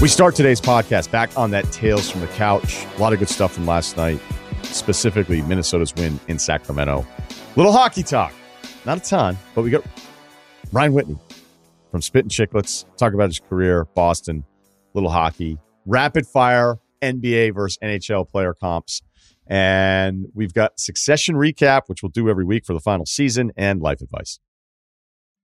We start today's podcast back on that Tales from the Couch. A lot of good stuff from last night, specifically Minnesota's win in Sacramento. Little hockey talk. Not a ton, but we got Ryan Whitney from Spittin' Chiclets. Talk about his career, Boston, little hockey, rapid fire, NBA versus NHL player comps. And we've got succession recap, which we'll do every week for the final season, and life advice.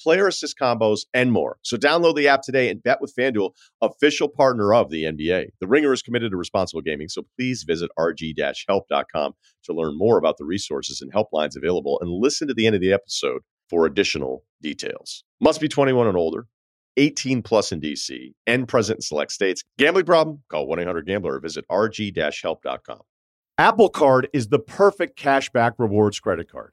player assist combos, and more. So download the app today and bet with FanDuel, official partner of the NBA. The Ringer is committed to responsible gaming, so please visit rg-help.com to learn more about the resources and helplines available and listen to the end of the episode for additional details. Must be 21 and older. 18 plus in DC and present in select states. Gambling problem? Call 1-800-GAMBLER or visit rg-help.com. Apple Card is the perfect cashback rewards credit card.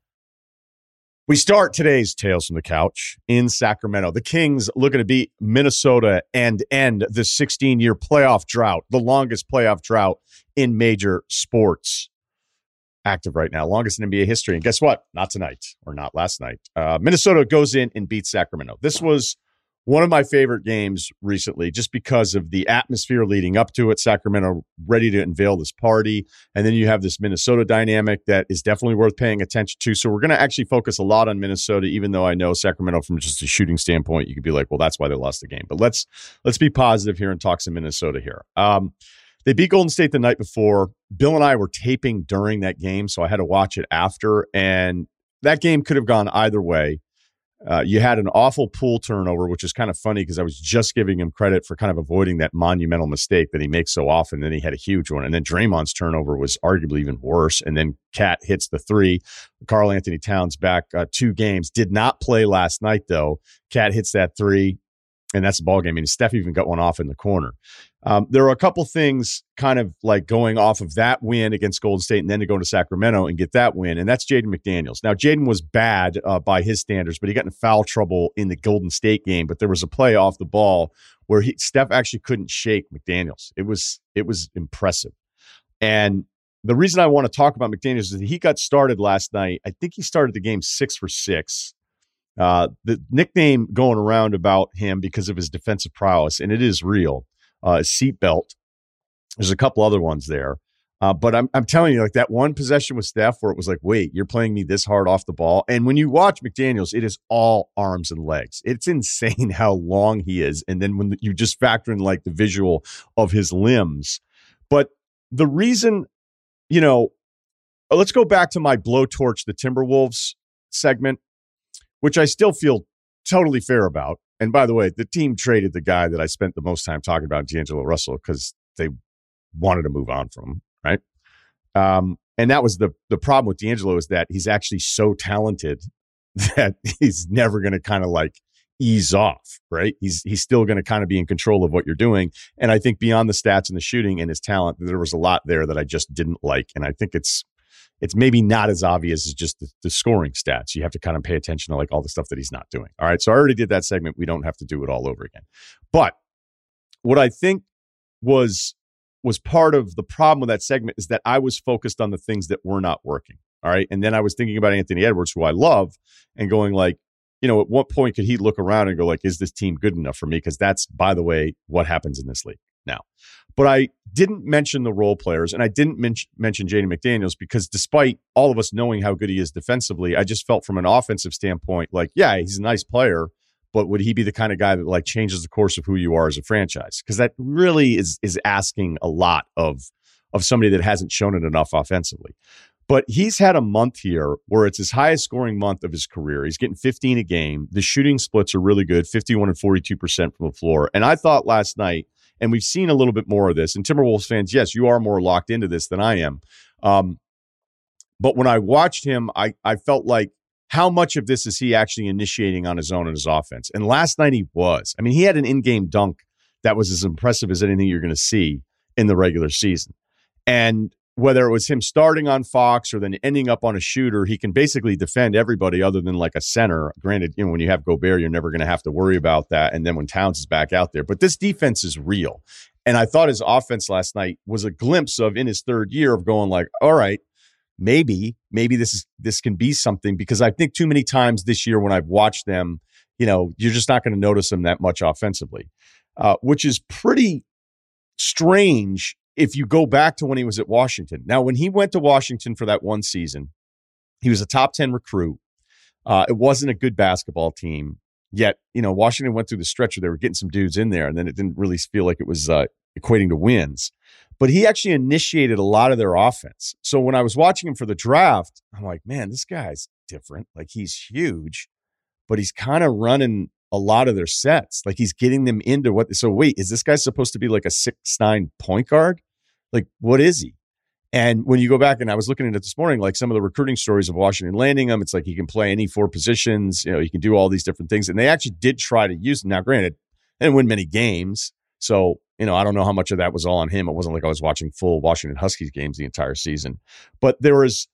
We start today's Tales from the Couch in Sacramento. The Kings looking to beat Minnesota and end the 16 year playoff drought, the longest playoff drought in major sports. Active right now, longest in NBA history. And guess what? Not tonight or not last night. Uh, Minnesota goes in and beats Sacramento. This was one of my favorite games recently just because of the atmosphere leading up to it. Sacramento ready to unveil this party. And then you have this Minnesota dynamic that is definitely worth paying attention to. So we're going to actually focus a lot on Minnesota, even though I know Sacramento from just a shooting standpoint, you could be like, well, that's why they lost the game. But let's let's be positive here and talk some Minnesota here. Um, they beat Golden State the night before. Bill and I were taping during that game, so I had to watch it after. And that game could have gone either way. Uh, you had an awful Poole turnover, which is kind of funny because I was just giving him credit for kind of avoiding that monumental mistake that he makes so often. And then he had a huge one. And then Draymond's turnover was arguably even worse. And then KAT hits the three. Karl-Anthony Towns back uh, two games. Did not play last night, though. KAT hits that three and that's the ball game. I mean, Steph even got one off in the corner. Um, there are a couple things kind of like going off of that win against Golden State and then to go to Sacramento and get that win, and that's Jaden McDaniels. Now, Jaden was bad uh, by his standards, but he got in foul trouble in the Golden State game. But there was a play off the ball where he, Steph actually couldn't shake McDaniels. It was it was impressive, and the reason I want to talk about McDaniels is that he got started last night. I think he started the game six for six. Uh, the nickname going around about him because of his defensive prowess, and it is real. Uh, seatbelt. There's a couple other ones there. Uh, but I'm, I'm telling you, like that one possession with Steph where it was like, wait, you're playing me this hard off the ball. And when you watch McDaniels, it is all arms and legs. It's insane how long he is. And then when you just factor in like the visual of his limbs. But the reason, you know, let's go back to my blowtorch the Timberwolves segment which I still feel totally fair about. And by the way, the team traded the guy that I spent the most time talking about, D'Angelo Russell, because they wanted to move on from him, right? Um, and that was the the problem with D'Angelo is that he's actually so talented that he's never going to kind of like ease off, right? He's he's still going to kind of be in control of what you're doing. And I think beyond the stats and the shooting and his talent, there was a lot there that I just didn't like. And I think it's it's maybe not as obvious as just the, the, scoring stats. You have to kind of pay attention to like all the stuff that he's not doing. All right. So I already did that segment. We don't have to do it all over again. But what I think was was part of the problem with that segment is that I was focused on the things that were not working. All right. And then I was thinking about Anthony Edwards, who I love, and going like, you know, at what point could he look around and go like, is this team good enough for me? Because that's, by the way, what happens in this league now. But I didn't mention the role players and I didn't men- mention Jaden McDaniels because despite all of us knowing how good he is defensively, I just felt from an offensive standpoint, like, yeah, he's a nice player, but would he be the kind of guy that like changes the course of who you are as a franchise? Because that really is is asking a lot of of somebody that hasn't shown it enough offensively. But he's had a month here where it's his highest scoring month of his career. He's getting 15 a game. The shooting splits are really good 51 and 42% from the floor. And I thought last night, and we've seen a little bit more of this. And Timberwolves fans, yes, you are more locked into this than I am. Um, but when I watched him, I, I felt like how much of this is he actually initiating on his own in his offense? And last night he was. I mean, he had an in game dunk that was as impressive as anything you're going to see in the regular season. And whether it was him starting on Fox or then ending up on a shooter, he can basically defend everybody other than like a center. Granted, you know, when you have Gobert, you're never going to have to worry about that. And then when Towns is back out there, but this defense is real. And I thought his offense last night was a glimpse of in his third year of going like, all right, maybe, maybe this is this can be something because I think too many times this year when I've watched them, you know, you're just not going to notice them that much offensively, uh, which is pretty strange if you go back to when he was at Washington. Now, when he went to Washington for that one season, he was a top 10 recruit. Uh, it wasn't a good basketball team. Yet, you know, Washington went through the stretch where they were getting some dudes in there, and then it didn't really feel like it was uh, equating to wins. But he actually initiated a lot of their offense. So when I was watching him for the draft, I'm like, man, this guy's different. Like he's huge, but he's kind of running a lot of their sets. Like he's getting them into what. So wait, is this guy supposed to be like a six nine point guard? Like what is he? And when you go back and I was looking at it this morning, like some of the recruiting stories of Washington landing him, it's like he can play any four positions. You know, he can do all these different things. And they actually did try to use him. Now, granted, they didn't win many games. So, you know, I don't know how much of that was all on him. It wasn't like I was watching full Washington Huskies games the entire season. But there is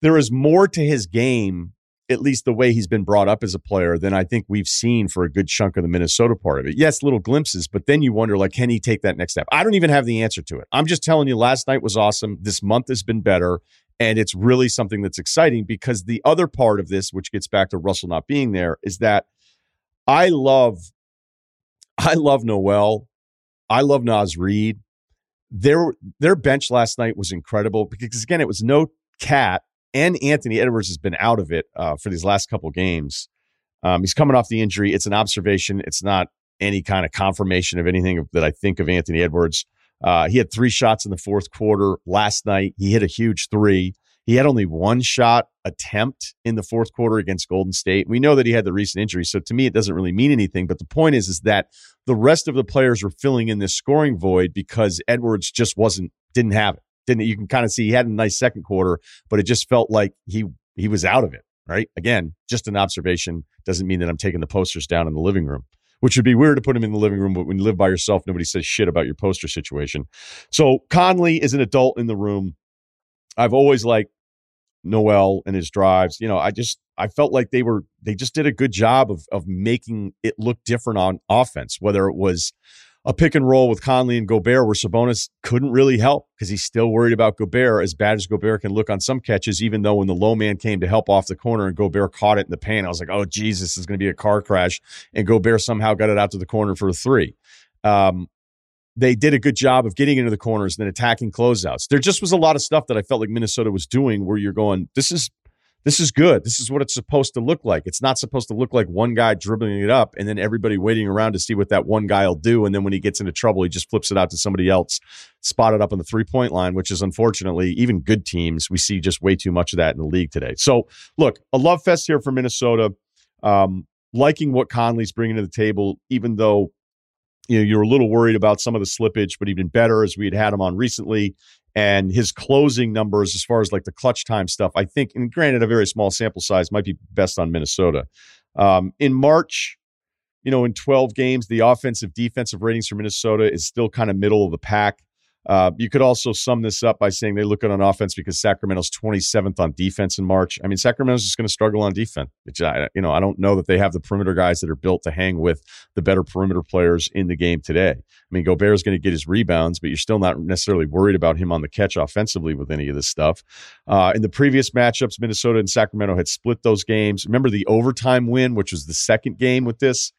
there is more to his game at least the way he's been brought up as a player than I think we've seen for a good chunk of the Minnesota part of it. Yes, little glimpses, but then you wonder like, can he take that next step? I don't even have the answer to it. I'm just telling you, last night was awesome. This month has been better. And it's really something that's exciting because the other part of this, which gets back to Russell not being there, is that I love, I love Noel. I love Naz Reid. Their their bench last night was incredible because again, it was no KAT and Anthony Edwards has been out of it uh, for these last couple games. Um, he's coming off the injury. It's an observation. It's not any kind of confirmation of anything that I think of Anthony Edwards. Uh, he had three shots in the fourth quarter last night. He hit a huge three. He had only one shot attempt in the fourth quarter against Golden State. We know that he had the recent injury, so to me, it doesn't really mean anything. But the point is, is that the rest of the players were filling in this scoring void because Edwards just wasn't didn't have it didn't you can kind of see he had a nice second quarter, but it just felt like he he was out of it. Right. Again, just an observation doesn't mean that I'm taking the posters down in the living room, which would be weird to put him in the living room. But when you live by yourself, nobody says shit about your poster situation. So Conley is an adult in the room. I've always liked Noel and his drives. You know, I just I felt like they were they just did a good job of of making it look different on offense, whether it was a pick and roll with Conley and Gobert where Sabonis couldn't really help because he's still worried about Gobert, as bad as Gobert can look on some catches, even though when the low man came to help off the corner and Gobert caught it in the paint, I was like, oh, Jesus, is going to be a car crash. And Gobert somehow got it out to the corner for a three. Um, they did a good job of getting into the corners and then attacking closeouts. There just was a lot of stuff that I felt like Minnesota was doing where you're going, this is this is good. This is what it's supposed to look like. It's not supposed to look like one guy dribbling it up and then everybody waiting around to see what that one guy will do. And then when he gets into trouble, he just flips it out to somebody else, spotted up on the three point line, which is unfortunately, even good teams, we see just way too much of that in the league today. So, look, a love fest here for Minnesota. Um, liking what Conley's bringing to the table, even though you know you're a little worried about some of the slippage, but even better as we had had him on recently. And his closing numbers as far as like the clutch time stuff i think and granted a very small sample size might be best on minnesota. Um, in march you know in 12 games the offensive defensive ratings for minnesota is still kind of middle of the pack uh, you could also sum this up by saying they look good on offense because Sacramento's 27th on defense in March. I mean, Sacramento's just going to struggle on defense. Which I, you know, I don't know that they have the perimeter guys that are built to hang with the better perimeter players in the game today. I mean, Gobert's going to get his rebounds, but you're still not necessarily worried about him on the catch offensively with any of this stuff. Uh, in the previous matchups, Minnesota and Sacramento had split those games. Remember the overtime win, which was the second game with this?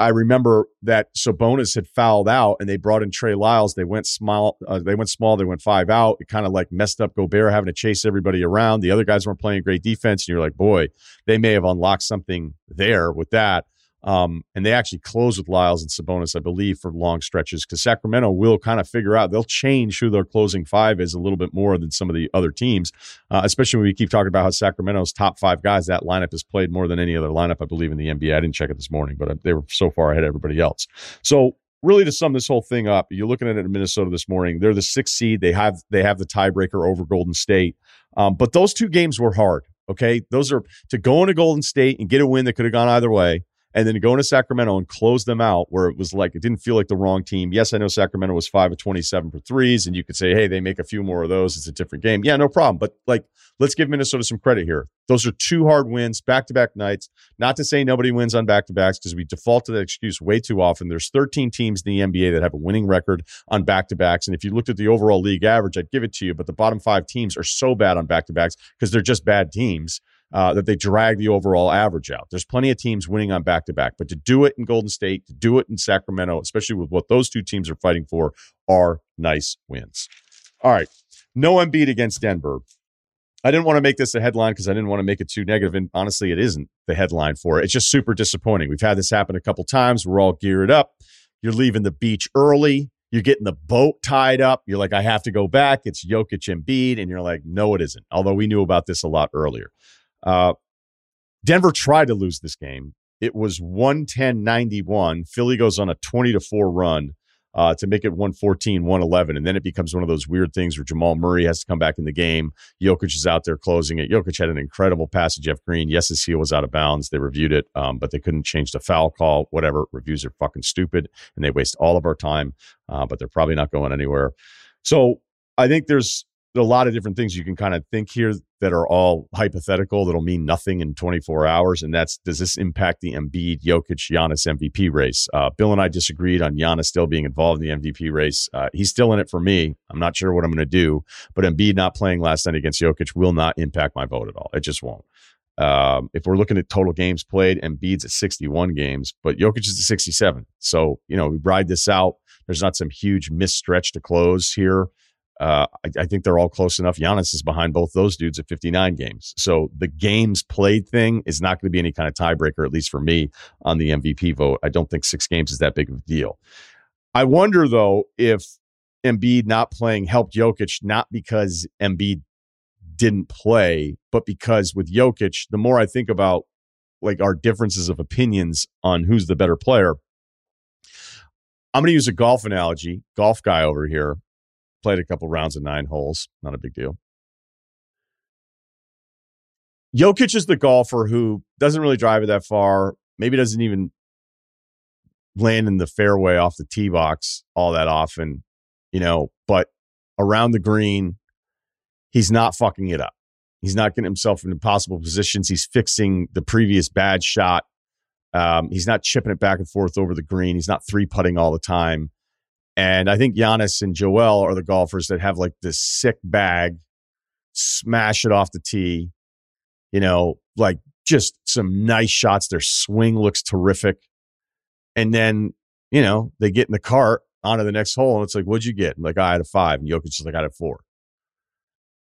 I remember that Sabonis had fouled out, and they brought in Trey Lyles. They went small. Uh, they went small. They went five out. It kind of like messed up Gobert having to chase everybody around. The other guys weren't playing great defense, and you're like, boy, they may have unlocked something there with that. Um, and they actually close with Lyles and Sabonis, I believe, for long stretches because Sacramento will kind of figure out they'll change who their closing five is a little bit more than some of the other teams, uh, especially when we keep talking about how Sacramento's top five guys, that lineup has played more than any other lineup, I believe, in the NBA. I didn't check it this morning, but uh, they were so far ahead of everybody else. So really to sum this whole thing up, you're looking at it in Minnesota this morning. They're the sixth seed. They have they have the tiebreaker over Golden State. Um, but those two games were hard. Okay. Those are to go into Golden State and get a win that could have gone either way and then going to Sacramento and close them out where it was like it didn't feel like the wrong team. Yes, I know Sacramento was five of 27 for threes, and you could say, hey, they make a few more of those. It's a different game. Yeah, no problem. But like, let's give Minnesota some credit here. Those are two hard wins, back to back nights. Not to say nobody wins on back to backs because we default to that excuse way too often. There's 13 teams in the NBA that have a winning record on back to backs. And if you looked at the overall league average, I'd give it to you. But the bottom five teams are so bad on back to backs because they're just bad teams uh, that they drag the overall average out. There's plenty of teams winning on back to back, but to do it in Golden State, to do it in Sacramento, especially with what those two teams are fighting for, are nice wins. All right. No Embiid against Denver. I didn't want to make this a headline because I didn't want to make it too negative, and honestly, it isn't the headline for it. It's just super disappointing. We've had this happen a couple times. We're all geared up. You're leaving the beach early. You're getting the boat tied up. You're like, I have to go back. It's Jokic Embiid, and you're like, no, it isn't. Although we knew about this a lot earlier. Uh, Denver tried to lose this game. It was 110 91. Philly goes on a 20 to 4 run uh, to make it 114 111. And then it becomes one of those weird things where Jamal Murray has to come back in the game. Jokic is out there closing it. Jokic had an incredible pass to Jeff Green. Yes, his heel was out of bounds. They reviewed it, um, but they couldn't change the foul call. Whatever. Reviews are fucking stupid and they waste all of our time, uh, but they're probably not going anywhere. So I think there's a lot of different things you can kind of think here that are all hypothetical that'll mean nothing in 24 hours. And that's does this impact the Embiid, Jokic, Giannis MVP race? Uh, Bill and I disagreed on Giannis still being involved in the MVP race. Uh, he's still in it for me. I'm not sure what I'm going to do, but Embiid not playing last night against Jokic will not impact my vote at all. It just won't. Um, if we're looking at total games played, Embiid's at 61 games, but Jokic is at 67. So, you know, we ride this out. There's not some huge misstretch to close here. Uh, I, I, think they're all close enough. Giannis is behind both those dudes at 59 games. So the games played thing is not going to be any kind of tiebreaker, at least for me, on the MVP vote. I don't think six games is that big of a deal. I wonder, though, if Embiid not playing helped Jokic, not because Embiid didn't play, but because with Jokic, the more I think about like our differences of opinions on who's the better player, I'm going to use a golf analogy, golf guy over here played a couple rounds of nine holes. Not a big deal. Jokic is the golfer who doesn't really drive it that far, maybe doesn't even land in the fairway off the tee box all that often, you know, but around the green, he's not fucking it up. He's not getting himself in impossible positions. He's fixing the previous bad shot. Um, he's not chipping it back and forth over the green. He's not three putting all the time. And I think Giannis and Joel are the golfers that have like this sick bag, smash it off the tee, you know, like just some nice shots. Their swing looks terrific. And then, you know, they get in the cart onto the next hole and it's like, what'd you get? And like, I had a five. And Jokic is like, I had a four.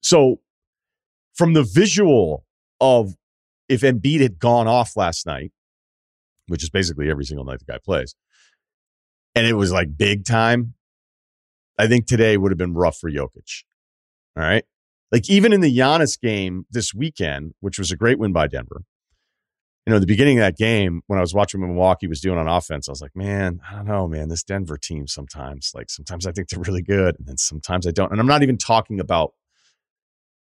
So from the visual of if Embiid had gone off last night, which is basically every single night the guy plays, and it was like big time, I think today would have been rough for Jokic. All right. Like even in the Giannis game this weekend, which was a great win by Denver, you know, the beginning of that game, when I was watching Milwaukee was doing on offense, I was like, man, I don't know, man, this Denver team sometimes, like sometimes I think they're really good and then sometimes I don't. And I'm not even talking about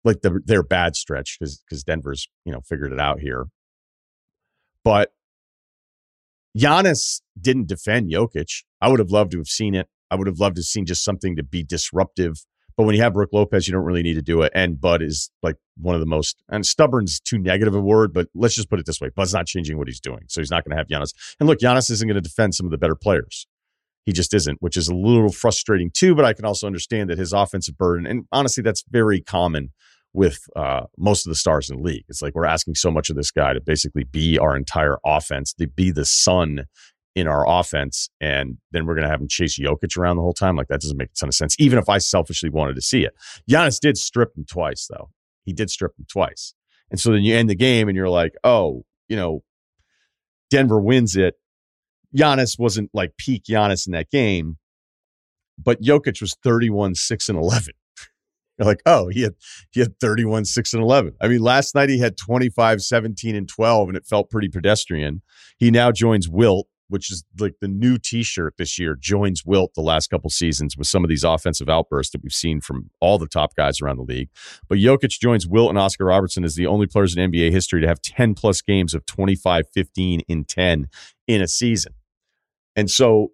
like the, their bad stretch because because Denver's, you know, figured it out here. But Giannis didn't defend Jokic. I would have loved to have seen it. I would have loved to have seen just something to be disruptive. But when you have Brook Lopez, you don't really need to do it. And Bud is like one of the most, and stubborn's too negative a word, but let's just put it this way Bud's not changing what he's doing. So he's not going to have Giannis. And look, Giannis isn't going to defend some of the better players. He just isn't, which is a little frustrating too. But I can also understand that his offensive burden, and honestly, that's very common with uh, most of the stars in the league. It's like we're asking so much of this guy to basically be our entire offense, to be the sun in our offense, and then we're going to have him chase Jokic around the whole time. Like that doesn't make a ton of sense, even if I selfishly wanted to see it. Giannis did strip him twice, though. He did strip him twice. And so then you end the game and you're like, oh, you know, Denver wins it. Giannis wasn't like peak Giannis in that game, but Jokic was 31, 6, and 11. You're like, oh, he had he had 31, 6, and 11. I mean, last night he had 25, 17, and 12, and it felt pretty pedestrian. He now joins Wilt, which is like the new t-shirt this year, joins Wilt the last couple seasons with some of these offensive outbursts that we've seen from all the top guys around the league. But Jokic joins Wilt and Oscar Robertson as the only players in NBA history to have 10 plus games of 25, 15, in 10 in a season. And so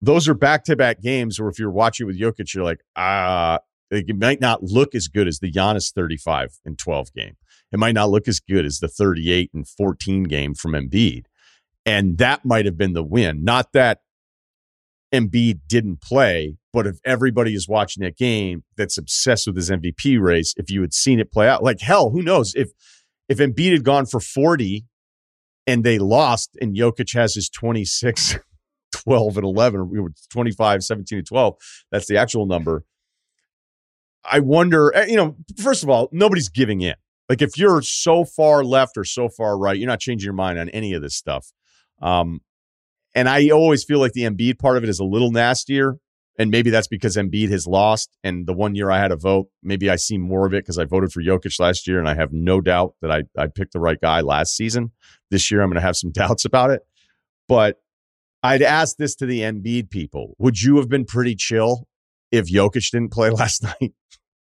those are back to back games where if you're watching with Jokic, you're like, ah, it might not look as good as the Giannis 35 and 12 game. It might not look as good as the 38 and 14 game from Embiid. And that might have been the win. Not that Embiid didn't play, but if everybody is watching that game that's obsessed with his MVP race, if you had seen it play out, like hell, who knows? If if Embiid had gone for 40 and they lost and Jokic has his 26, 12, and 11, we 25, 17, and 12, that's the actual number I wonder, eh, you know, first of all, nobody's giving in. Like if you're so far left or so far right, you're not changing your mind on any of this stuff. Um, and I always feel like the Embiid part of it is a little nastier. And maybe that's because Embiid has lost. And the one year I had a vote, maybe I see more of it because I voted for Jokic last year. And I have no doubt that I, I picked the right guy last season. This year, I'm going to have some doubts about it. But I'd ask this to the Embiid people Would you have been pretty chill if Jokic didn't play last night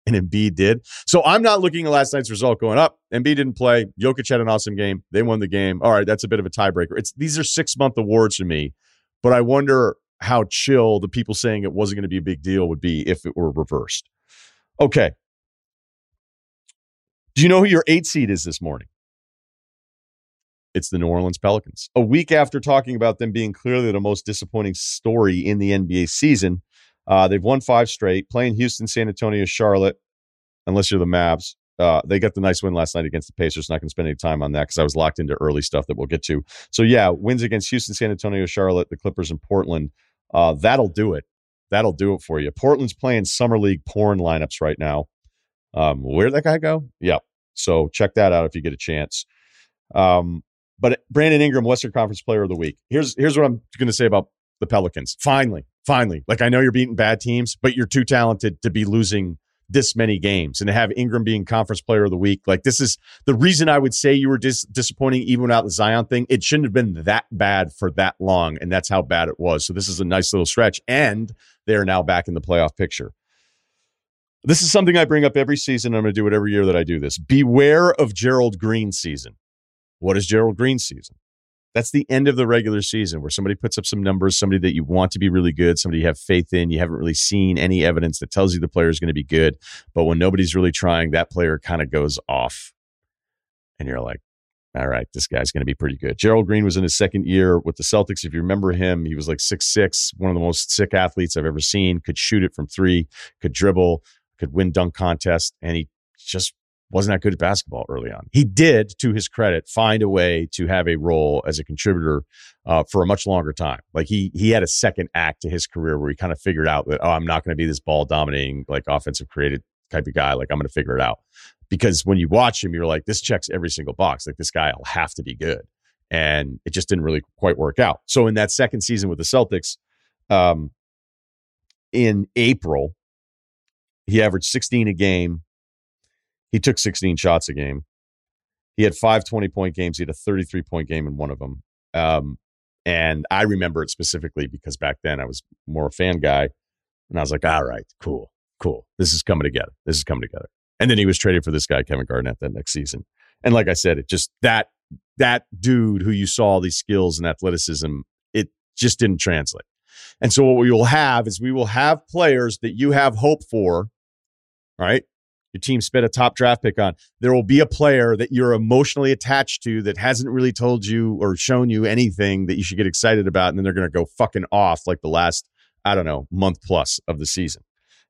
and Embiid did. So I'm not looking at last night's result going up. Embiid didn't play. Jokic had an awesome game. They won the game. All right, that's a bit of a tiebreaker. It's these are six month awards for me, but I wonder how chill the people saying it wasn't going to be a big deal would be if it were reversed. Okay. Do you know who your eight seed is this morning? It's the New Orleans Pelicans. A week after talking about them being clearly the most disappointing story in the NBA season, uh, they've won five straight, playing Houston, San Antonio, Charlotte, unless you're the Mavs. Uh, they got the nice win last night against the Pacers. Not going to spend any time on that because I was locked into early stuff that we'll get to. So, yeah, wins against Houston, San Antonio, Charlotte, the Clippers, and Portland. Uh, that'll do it. That'll do it for you. Portland's playing Summer League porn lineups right now. Um, where'd that guy go? Yeah. So, check that out if you get a chance. Um, but Brandon Ingram, Western Conference Player of the Week. Here's here's what I'm going to say about the Pelicans. Finally, finally, like I know you're beating bad teams, but you're too talented to be losing this many games and to have Ingram being conference player of the week. Like this is the reason I would say you were dis- disappointing even without the Zion thing. It shouldn't have been that bad for that long. And that's how bad it was. So this is a nice little stretch and they are now back in the playoff picture. This is something I bring up every season. I'm going to do it every year that I do this. Beware of Gerald Green season. What is Gerald Green season? That's the end of the regular season where somebody puts up some numbers, somebody that you want to be really good, somebody you have faith in. You haven't really seen any evidence that tells you the player is going to be good. But when nobody's really trying, that player kind of goes off. And you're like, all right, this guy's going to be pretty good. Gerald Green was in his second year with the Celtics. If you remember him, he was like six six, one of the most sick athletes I've ever seen. Could shoot it from three, could dribble, could win dunk contests, and he just wasn't that good at basketball early on. He did, to his credit, find a way to have a role as a contributor uh, for a much longer time. Like he he had a second act to his career where he kind of figured out that oh, I'm not going to be this ball dominating like offensive created type of guy. Like I'm going to figure it out. Because when you watch him, you're like, this checks every single box. Like this guy will have to be good, and it just didn't really quite work out. So in that second season with the Celtics, um, in April, he averaged 16 a game he took 16 shots a game. He had five 20 point games. He had a 33 point game in one of them. Um, and I remember it specifically because back then I was more a fan guy. And I was like, all right, cool, cool. This is coming together. This is coming together. And then he was traded for this guy, Kevin Garnett, that next season. And like I said, it just that that dude who you saw all these skills and athleticism, it just didn't translate. And so what we will have is we will have players that you have hope for, right? Your team spent a top draft pick on, there will be a player that you're emotionally attached to that hasn't really told you or shown you anything that you should get excited about. And then they're going to go fucking off like the last, I don't know, month plus of the season.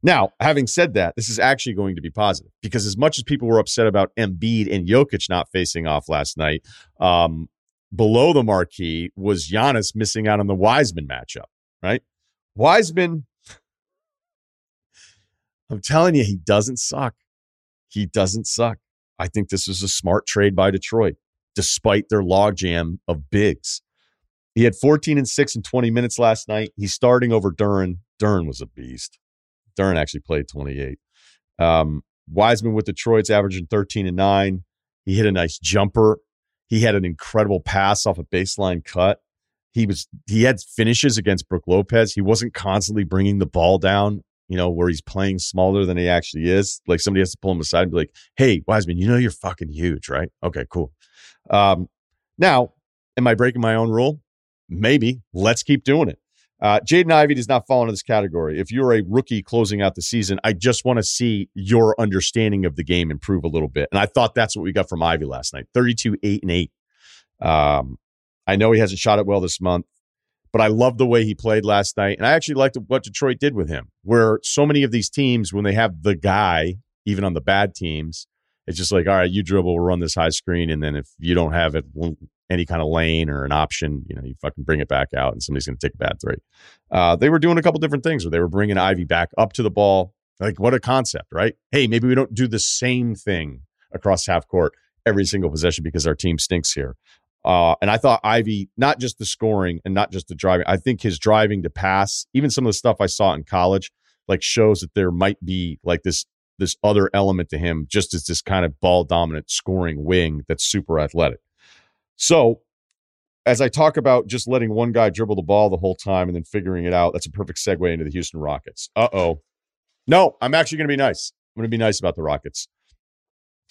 Now, having said that, this is actually going to be positive because as much as people were upset about Embiid and Jokic not facing off last night, um, below the marquee was Giannis missing out on the Wiseman matchup, right? Wiseman, I'm telling you, he doesn't suck he doesn't suck. I think this was a smart trade by Detroit. despite their logjam of bigs. He had 14 and 6 in 20 minutes last night. He's starting over Duren. Duren was a beast. Duren actually played 28. Um, Wiseman with Detroit's averaging 13 and 9. He hit a nice jumper. He had an incredible pass off a baseline cut. He was he had finishes against Brook Lopez. He wasn't constantly bringing the ball down, you know, where he's playing smaller than he actually is. Like somebody has to pull him aside and be like, "Hey, Wiseman, you know you're fucking huge, right?" Okay, cool. Um, now, am I breaking my own rule? Maybe. Let's keep doing it. Uh, Jaden Ivey does not fall into this category. If you're a rookie closing out the season, I just want to see your understanding of the game improve a little bit. And I thought that's what we got from Ivey last night 32, 8, and 8. Um, I know he hasn't shot it well this month, but I love the way he played last night. And I actually liked what Detroit did with him, where so many of these teams, when they have the guy, even on the bad teams, it's just like, all right, you dribble, we'll run this high screen. And then if you don't have it, any kind of lane or an option, you know, you fucking bring it back out and somebody's going to take a bad three. Uh, they were doing a couple different things where they were bringing Ivey back up to the ball. Like, what a concept, right? Hey, maybe we don't do the same thing across half court every single possession because our team stinks here. Uh, and I thought Ivey, not just the scoring and not just the driving, I think his driving to pass, even some of the stuff I saw in college, like shows that there might be like this this other element to him, just as this kind of ball dominant scoring wing that's super athletic. So, as I talk about just letting one guy dribble the ball the whole time and then figuring it out, that's a perfect segue into the Houston Rockets. Uh oh. No, I'm actually going to be nice. I'm going to be nice about the Rockets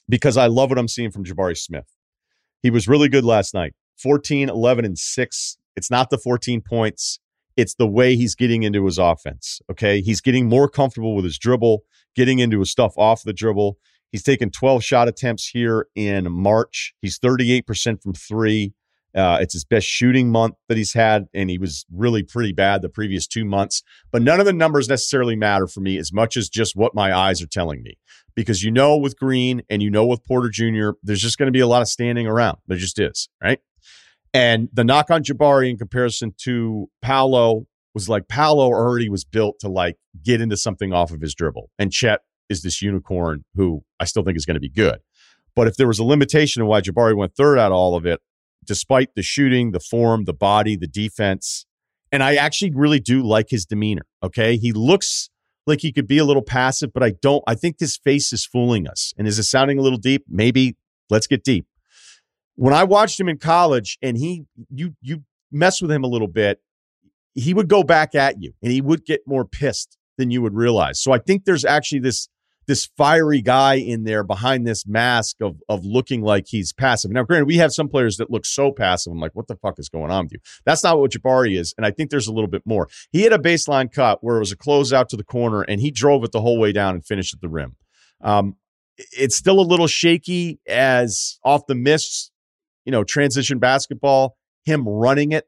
because I love what I'm seeing from Jabari Smith. He was really good last night 14, 11, and 6. It's not the 14 points, it's the way he's getting into his offense. Okay. He's getting more comfortable with his dribble, getting into his stuff off the dribble. He's taken 12 shot attempts here in March. He's 38% from three. Uh, it's his best shooting month that he's had, and he was really pretty bad the previous two months. But none of the numbers necessarily matter for me as much as just what my eyes are telling me. Because you know, with Green and you know, with Porter Jr., there's just going to be a lot of standing around. There just is, right? And the knock on Jabari in comparison to Paolo was like Paolo already was built to like get into something off of his dribble. And Chet is this unicorn who I still think is going to be good. But if there was a limitation of why Jabari went third out of all of it, despite the shooting, the form, the body, the defense, and I actually really do like his demeanor. Okay. He looks like he could be a little passive, but I don't. I think this face is fooling us. And is it sounding a little deep? Maybe. Let's get deep. When I watched him in college and he, you, you mess with him a little bit, he would go back at you and he would get more pissed than you would realize. So I think there's actually this this fiery guy in there behind this mask of of looking like he's passive. Now, granted, we have some players that look so passive. I'm like, what the fuck is going on with you? That's not what Jabari is, and I think there's a little bit more. He had a baseline cut where it was a close out to the corner, and he drove it the whole way down and finished at the rim. Um, it's still a little shaky as off the miss, you know, transition basketball. Him running it,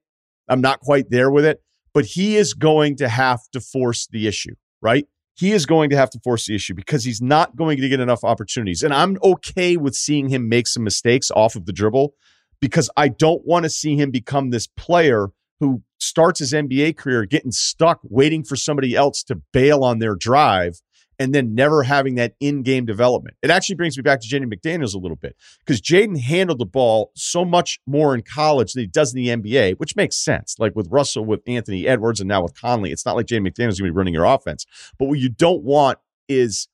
I'm not quite there with it, but he is going to have to force the issue, right? He is going to have to force the issue because he's not going to get enough opportunities. And I'm okay with seeing him make some mistakes off of the dribble because I don't want to see him become this player who starts his NBA career getting stuck waiting for somebody else to bail on their drive and then never having that in-game development. It actually brings me back to Jaden McDaniels a little bit because Jaden handled the ball so much more in college than he does in the NBA, which makes sense. Like with Russell, with Anthony Edwards, and now with Conley, it's not like Jaden McDaniels is going to be running your offense. But what you don't want is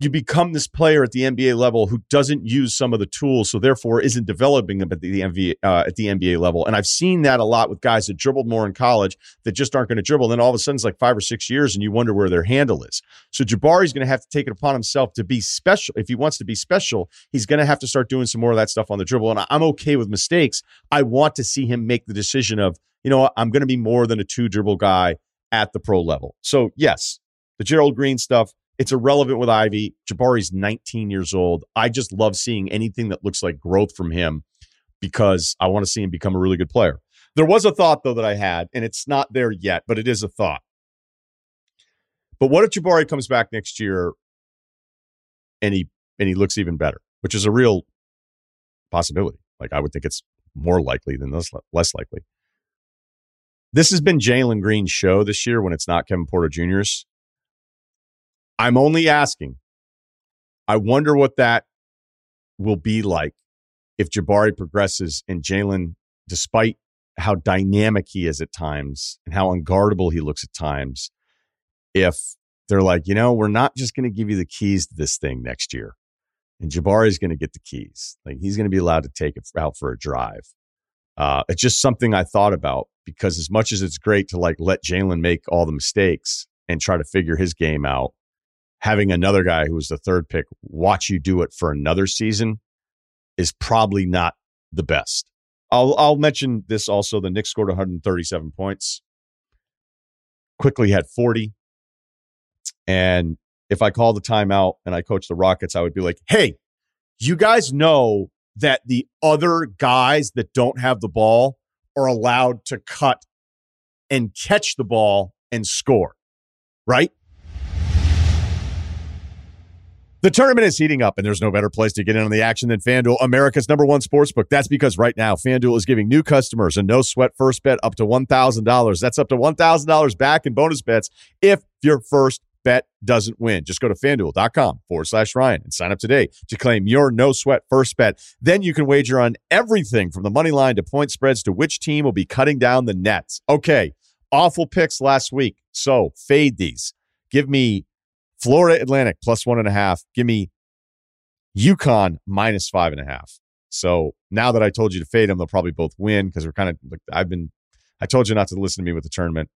you become this player at the NBA level who doesn't use some of the tools, so therefore isn't developing them at the NBA uh, at the NBA level. And I've seen that a lot with guys that dribbled more in college that just aren't going to dribble. And then all of a sudden, it's like five or six years, and you wonder where their handle is. So Jabari's going to have to take it upon himself to be special. If he wants to be special, he's going to have to start doing some more of that stuff on the dribble. And I'm okay with mistakes. I want to see him make the decision of, you know, I'm going to be more than a two dribble guy at the pro level. So yes, the Gerald Green stuff it's irrelevant with Ivey. Jabari's 19 years old. I just love seeing anything that looks like growth from him because I want to see him become a really good player. There was a thought though that I had, and it's not there yet, but it is a thought. But what if Jabari comes back next year and he and he looks even better, which is a real possibility. Like I would think it's more likely than less, less likely. This has been Jalen Green's show this year when it's not Kevin Porter Jr.'s. I'm only asking. I wonder what that will be like if Jabari progresses and Jalen, despite how dynamic he is at times and how unguardable he looks at times, if they're like, you know, we're not just going to give you the keys to this thing next year. And Jabari is going to get the keys. Like he's going to be allowed to take it out for a drive. Uh, it's just something I thought about because as much as it's great to like let Jalen make all the mistakes and try to figure his game out, having another guy who was the third pick watch you do it for another season is probably not the best. I'll I'll mention this also. The Knicks scored 137 points. Quickley had 40. And if I called the timeout and I coached the Rockets, I would be like, hey, you guys know that the other guys that don't have the ball are allowed to cut and catch the ball and score, right? The tournament is heating up, and there's no better place to get in on the action than FanDuel, America's number one sportsbook. That's because right now, FanDuel is giving new customers a no sweat first bet up to $1,000. That's up to $1,000 back in bonus bets if your first bet doesn't win. Just go to fanduel.com forward slash Ryan and sign up today to claim your no sweat first bet. Then you can wager on everything from the money line to point spreads to which team will be cutting down the nets. Okay, awful picks last week. So fade these. Give me Florida Atlantic plus one and a half. Give me UConn minus five and a half. So now that I told you to fade them, they'll probably both win because we're kind of like I've been. I told you not to listen to me with the tournament.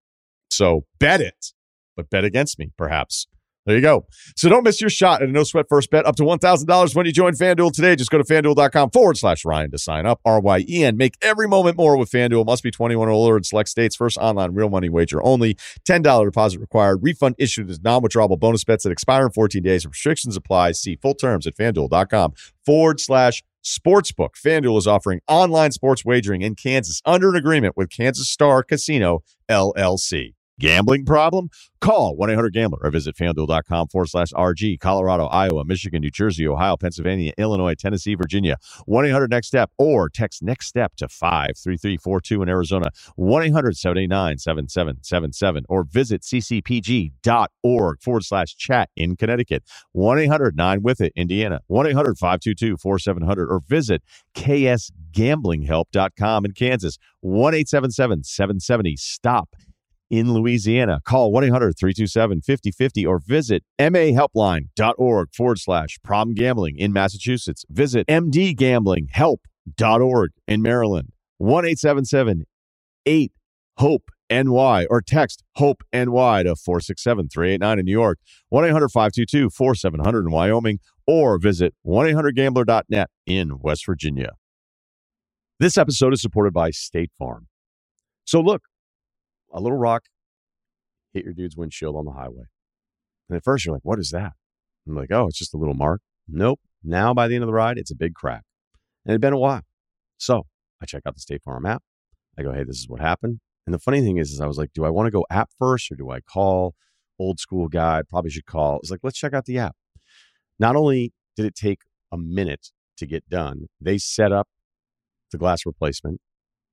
So bet it, but bet against me, perhaps. There you go. So don't miss your shot at a no sweat first bet up to $1,000 when you join FanDuel today. Just go to fanduel.com forward slash Ryan to sign up. R Y E N. Make every moment more with FanDuel. Must be 21 or older in select states. First online real money wager only. $10 deposit required. Refund issued as non withdrawable bonus bets that expire in 14 days. Restrictions apply. See full terms at fanduel.com forward slash sportsbook. FanDuel is offering online sports wagering in Kansas under an agreement with Kansas Star Casino LLC. Gambling problem? Call 1 800 Gambler or visit fanduel.com forward slash RG. Colorado, Iowa, Michigan, New Jersey, Ohio, Pennsylvania, Illinois, Tennessee, Virginia. 1 800 Next Step or text Next Step to 53342 in Arizona. 1 800 789 7777 or visit ccpg.org forward slash chat in Connecticut. 1 800 9 with it, Indiana. 1 800 522 4700 or visit ksgamblinghelp.com in Kansas. 1 877 770 STOP in Louisiana. Call 1 800 327 5050 or visit mahelpline.org forward slash problem gambling in Massachusetts. Visit mdgamblinghelp.org in Maryland. 1 877 8 HOPE NY or text HOPE NY to 467 389 in New York, 1 800 522 4700 in Wyoming, or visit 1 800 gambler.net in West Virginia. This episode is supported by State Farm. So, look, a little rock hit your dude's windshield on the highway. And at first you're like, what is that? I'm like, oh, it's just a little mark. Nope. Now by the end of the ride, it's a big crack. And it'd been a while. So I check out the State Farm app. I go, hey, this is what happened. And the funny thing is, is I was like, do I want to go app first or do I call old school guy? Probably should call. It's like, let's check out the app. Not only did it take a minute to get done, they set up the glass replacement.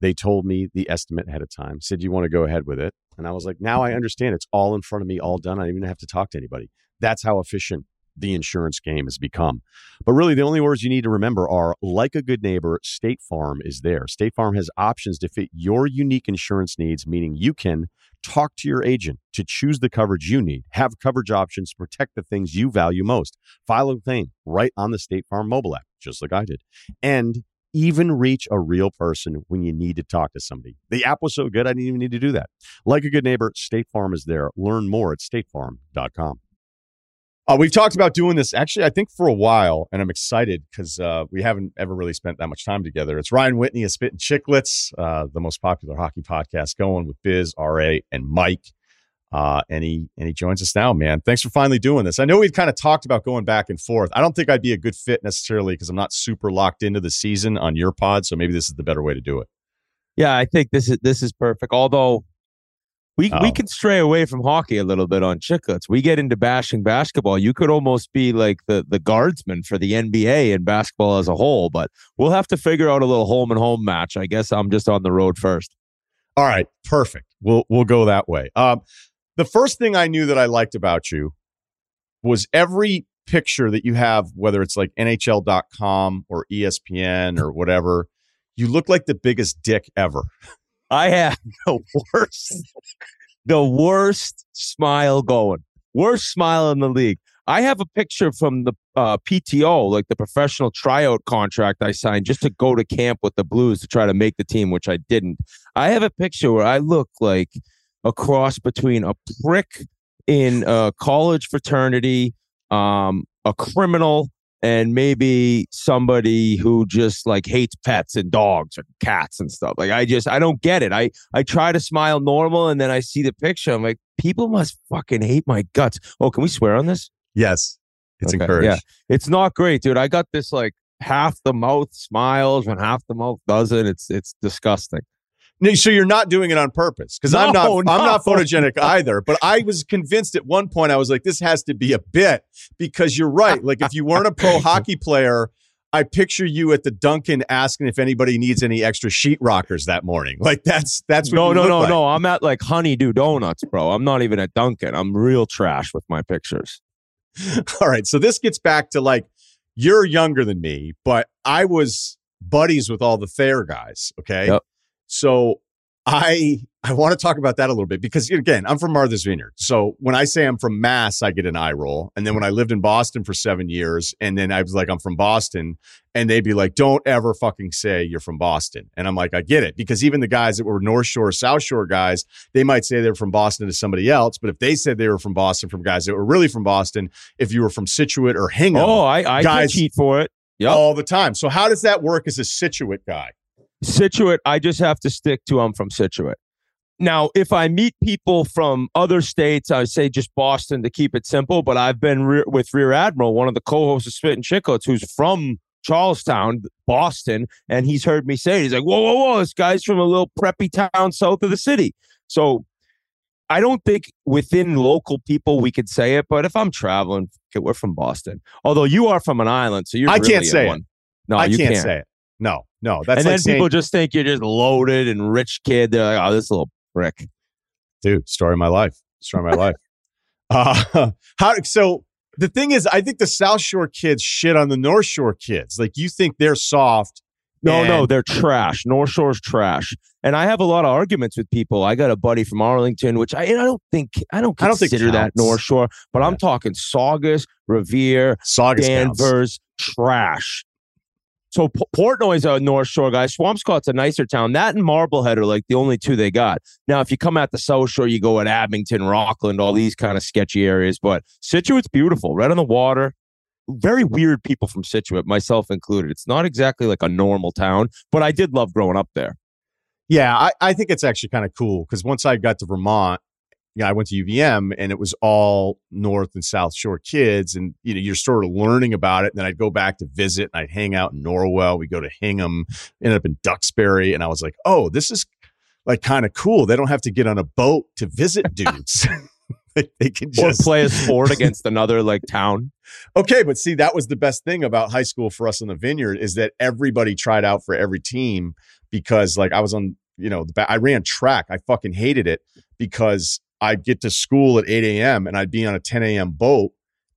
They told me the estimate ahead of time, said, you want to go ahead with it? And I was like, now I understand. It's all in front of me, all done. I don't even have to talk to anybody. That's how efficient the insurance game has become. But really, the only words you need to remember are like a good neighbor, State Farm is there. State Farm has options to fit your unique insurance needs, meaning you can talk to your agent to choose the coverage you need, have coverage options to protect the things you value most, file a claim right on the State Farm mobile app, just like I did. And even reach a real person when you need to talk to somebody. The app was so good, I didn't even need to do that. Like a good neighbor, State Farm is there. Learn more at statefarm.com. Uh, we've talked about doing this actually, I think, for a while, and I'm excited because uh, we haven't ever really spent that much time together. It's Ryan Whitney of Spittin' Chiclets, uh, the most popular hockey podcast going with Biz, RA, and Mike. Uh, and he and he joins us now, man. Thanks for finally doing this. I know we've kind of talked about going back and forth. I don't think I'd be a good fit necessarily because I'm not super locked into the season on your pod. So maybe this is the better way to do it. Yeah, I think this is this is perfect. Although we oh. we can stray away from hockey a little bit on chiclets. We get into bashing basketball. You could almost be like the the guardsman for the NBA and basketball as a whole. But we'll have to figure out a little home and home match. I guess I'm just on the road first. All right, perfect. We'll we'll go that way. Um, the first thing I knew that I liked about you was every picture that you have, whether it's like NHL.com or ESPN or whatever, you look like the biggest dick ever. I have the worst, the worst smile going, worst smile in the league. I have a picture from the uh, PTO, like the professional tryout contract I signed just to go to camp with the Blues to try to make the team, which I didn't. I have a picture where I look like a cross between a prick in a college fraternity, um, a criminal, and maybe somebody who just like hates pets and dogs or cats and stuff. Like I just I don't get it. I I try to smile normal and then I see the picture. I'm like, people must fucking hate my guts. Oh, can we swear on this? Yes. It's okay, encouraged. Yeah. It's not great, dude. I got this like half the mouth smiles when half the mouth doesn't. It's it's disgusting. So you're not doing it on purpose because no, I'm not. No. I'm not photogenic either. But I was convinced at one point. I was like, this has to be a bit because you're right. Like if you weren't a pro hockey player, I picture you at the Dunkin' asking if anybody needs any extra sheet rockers that morning. Like that's that's no no no like. no. I'm at like Honeydew Donuts, bro. I'm not even at Dunkin'. I'm real trash with my pictures. All right. So this gets back to like, you're younger than me, but I was buddies with all the Thayer guys. Okay. Yep. So I I want to talk about that a little bit because again, I'm from Martha's Vineyard. So when I say I'm from Mass, I get an eye roll. And then when I lived in Boston for seven years, and then I was like, I'm from Boston, and they'd be like, Don't ever fucking say you're from Boston. And I'm like, I get it. Because even the guys that were North Shore, South Shore guys, they might say they're from Boston to somebody else. But if they said they were from Boston from guys that were really from Boston, if you were from Scituate or Hingham, oh, I, I guys, cheat for it. Yep. All the time. So how does that work as a Scituate guy? Scituate, I just have to stick to I'm from Scituate. Now, if I meet people from other states, I say just Boston to keep it simple. But I've been re- with Rear Admiral, one of the co-hosts of Spittin' Chiclets, who's from Charlestown, Boston, and he's heard me say, it. he's like, "Whoa, whoa, whoa! This guy's from a little preppy town south of the city." So, I don't think within local people we could say it, but if I'm traveling, we're from Boston. Although you are from an island, so you're I really can't say one. it. No, I you can't, can't say it. No, no, that's and like then saying, people just think you're just loaded and rich kid. They're like, oh, this little prick. Dude, story of my life. Story of my life. Uh, how so? The thing is, I think the South Shore kids shit on the North Shore kids. Like you think they're soft. No, no, they're trash. North Shore's trash. And I have a lot of arguments with people. I got a buddy from Arlington, which I, I don't think I don't consider I don't that North Shore, but yeah. I'm talking Saugus, Revere, Saugus Danvers, counts. trash. So P- Portnoy's a North Shore guy. Swampscott's a nicer town. That and Marblehead are like the only two they got. Now, if you come at the South Shore, you go at Abington, Rockland, all these kind of sketchy areas. But Scituate's beautiful, right on the water. Very weird people from Scituate, myself included. It's not exactly like a normal town, but I did love growing up there. Yeah, I, I think it's actually kind of cool because once I got to Vermont, you know, I went to UVM and it was all North and South Shore kids. And, you know, you're sort of learning about it. And then I'd go back to visit and I'd hang out in Norwell. We go to Hingham, end up in Duxbury. And I was like, oh, this is like kind of cool. They don't have to get on a boat to visit dudes. they can just or play a sport against another like town. Okay, but see, that was the best thing about high school for us in the vineyard is that everybody tried out for every team because like I was on, you know, the I ran track. I fucking hated it because I'd get to school at 8 a.m. and I'd be on a 10 a.m. boat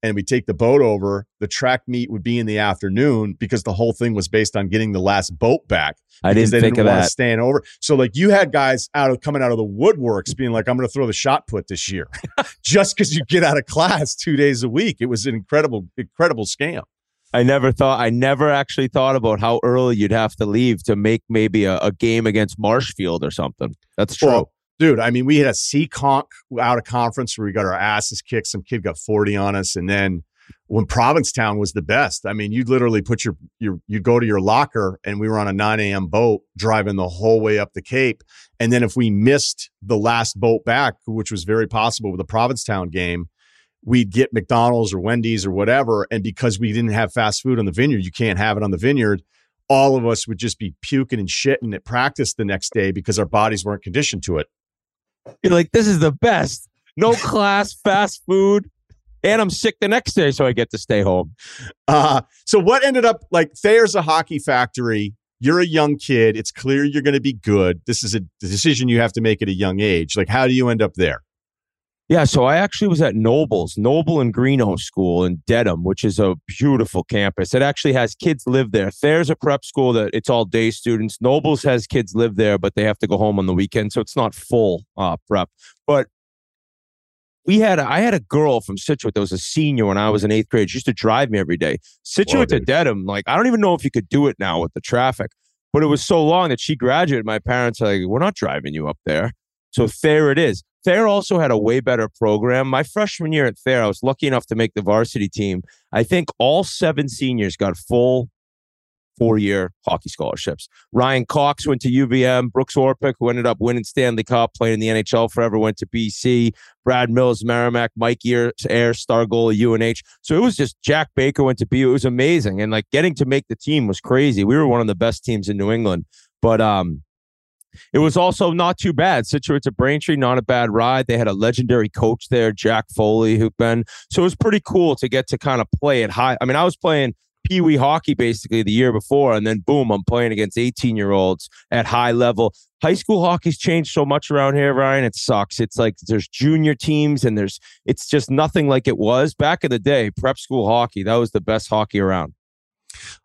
and we'd take the boat over. The track meet would be in the afternoon because the whole thing was based on getting the last boat back. I didn't they think didn't of that. Staying over. So like you had guys out of coming out of the woodworks being like, I'm going to throw the shot put this year just because you get out of class two days a week. It was an incredible, incredible scam. I never thought, I never actually thought about how early you'd have to leave to make maybe a, a game against Marshfield or something. That's true. Well, dude, I mean, we had a conk out of conference where we got our asses kicked. Some kid got 40 on us. And then when Provincetown was the best, I mean, you'd literally put your, your, you'd go to your locker and we were on a 9 a.m. boat driving the whole way up the Cape. And then if we missed the last boat back, which was very possible with the Provincetown game, we'd get McDonald's or Wendy's or whatever. And because we didn't have fast food on the vineyard, you can't have it on the vineyard all of us would just be puking and shitting at practice the next day because our bodies weren't conditioned to it. You're like, this is the best. No class, fast food. And I'm sick the next day, so I get to stay home. Uh, so what ended up like Thayer's a hockey factory. You're a young kid. It's clear you're going to be good. This is a decision you have to make at a young age. Like, how do you end up there? Yeah, so I actually was at Nobles, Noble and Greenough School in Dedham, which is a beautiful campus. It actually has kids live there. There's a prep school that it's all day students. Nobles has kids live there, but they have to go home on the weekend, so it's not full uh, prep. But we had a, I had a girl from Scituate that was a senior when I was in eighth grade. She used to drive me every day. Scituate Whoa, to Dedham, like I don't even know if you could do it now with the traffic, but it was so long that she graduated. My parents are like, "We're not driving you up there." So there it is. Thayer also had a way better program. My freshman year at Thayer, I was lucky enough to make the varsity team. I think all seven seniors got full four year hockey scholarships. Ryan Cox went to UVM. Brooks Orpik, who ended up winning Stanley Cup, playing in the NHL forever, went to BC. Brad Mills, Merrimack, Mike Air, Air star goal UNH. So it was just Jack Baker went to BU. It was amazing. And like getting to make the team was crazy. We were one of the best teams in New England. But um, it was also not too bad. Scituate to Braintree, not a bad ride. They had a legendary coach there, Jack Foley, who'd been so it was pretty cool to get to kind of play at high. I mean, I was playing Pee Wee hockey basically the year before, and then boom, I'm playing against 18 year olds at high level. High school hockey's changed so much around here, Ryan. It sucks. It's like there's junior teams, and there's it's just nothing like it was back in the day. Prep school hockey that was the best hockey around.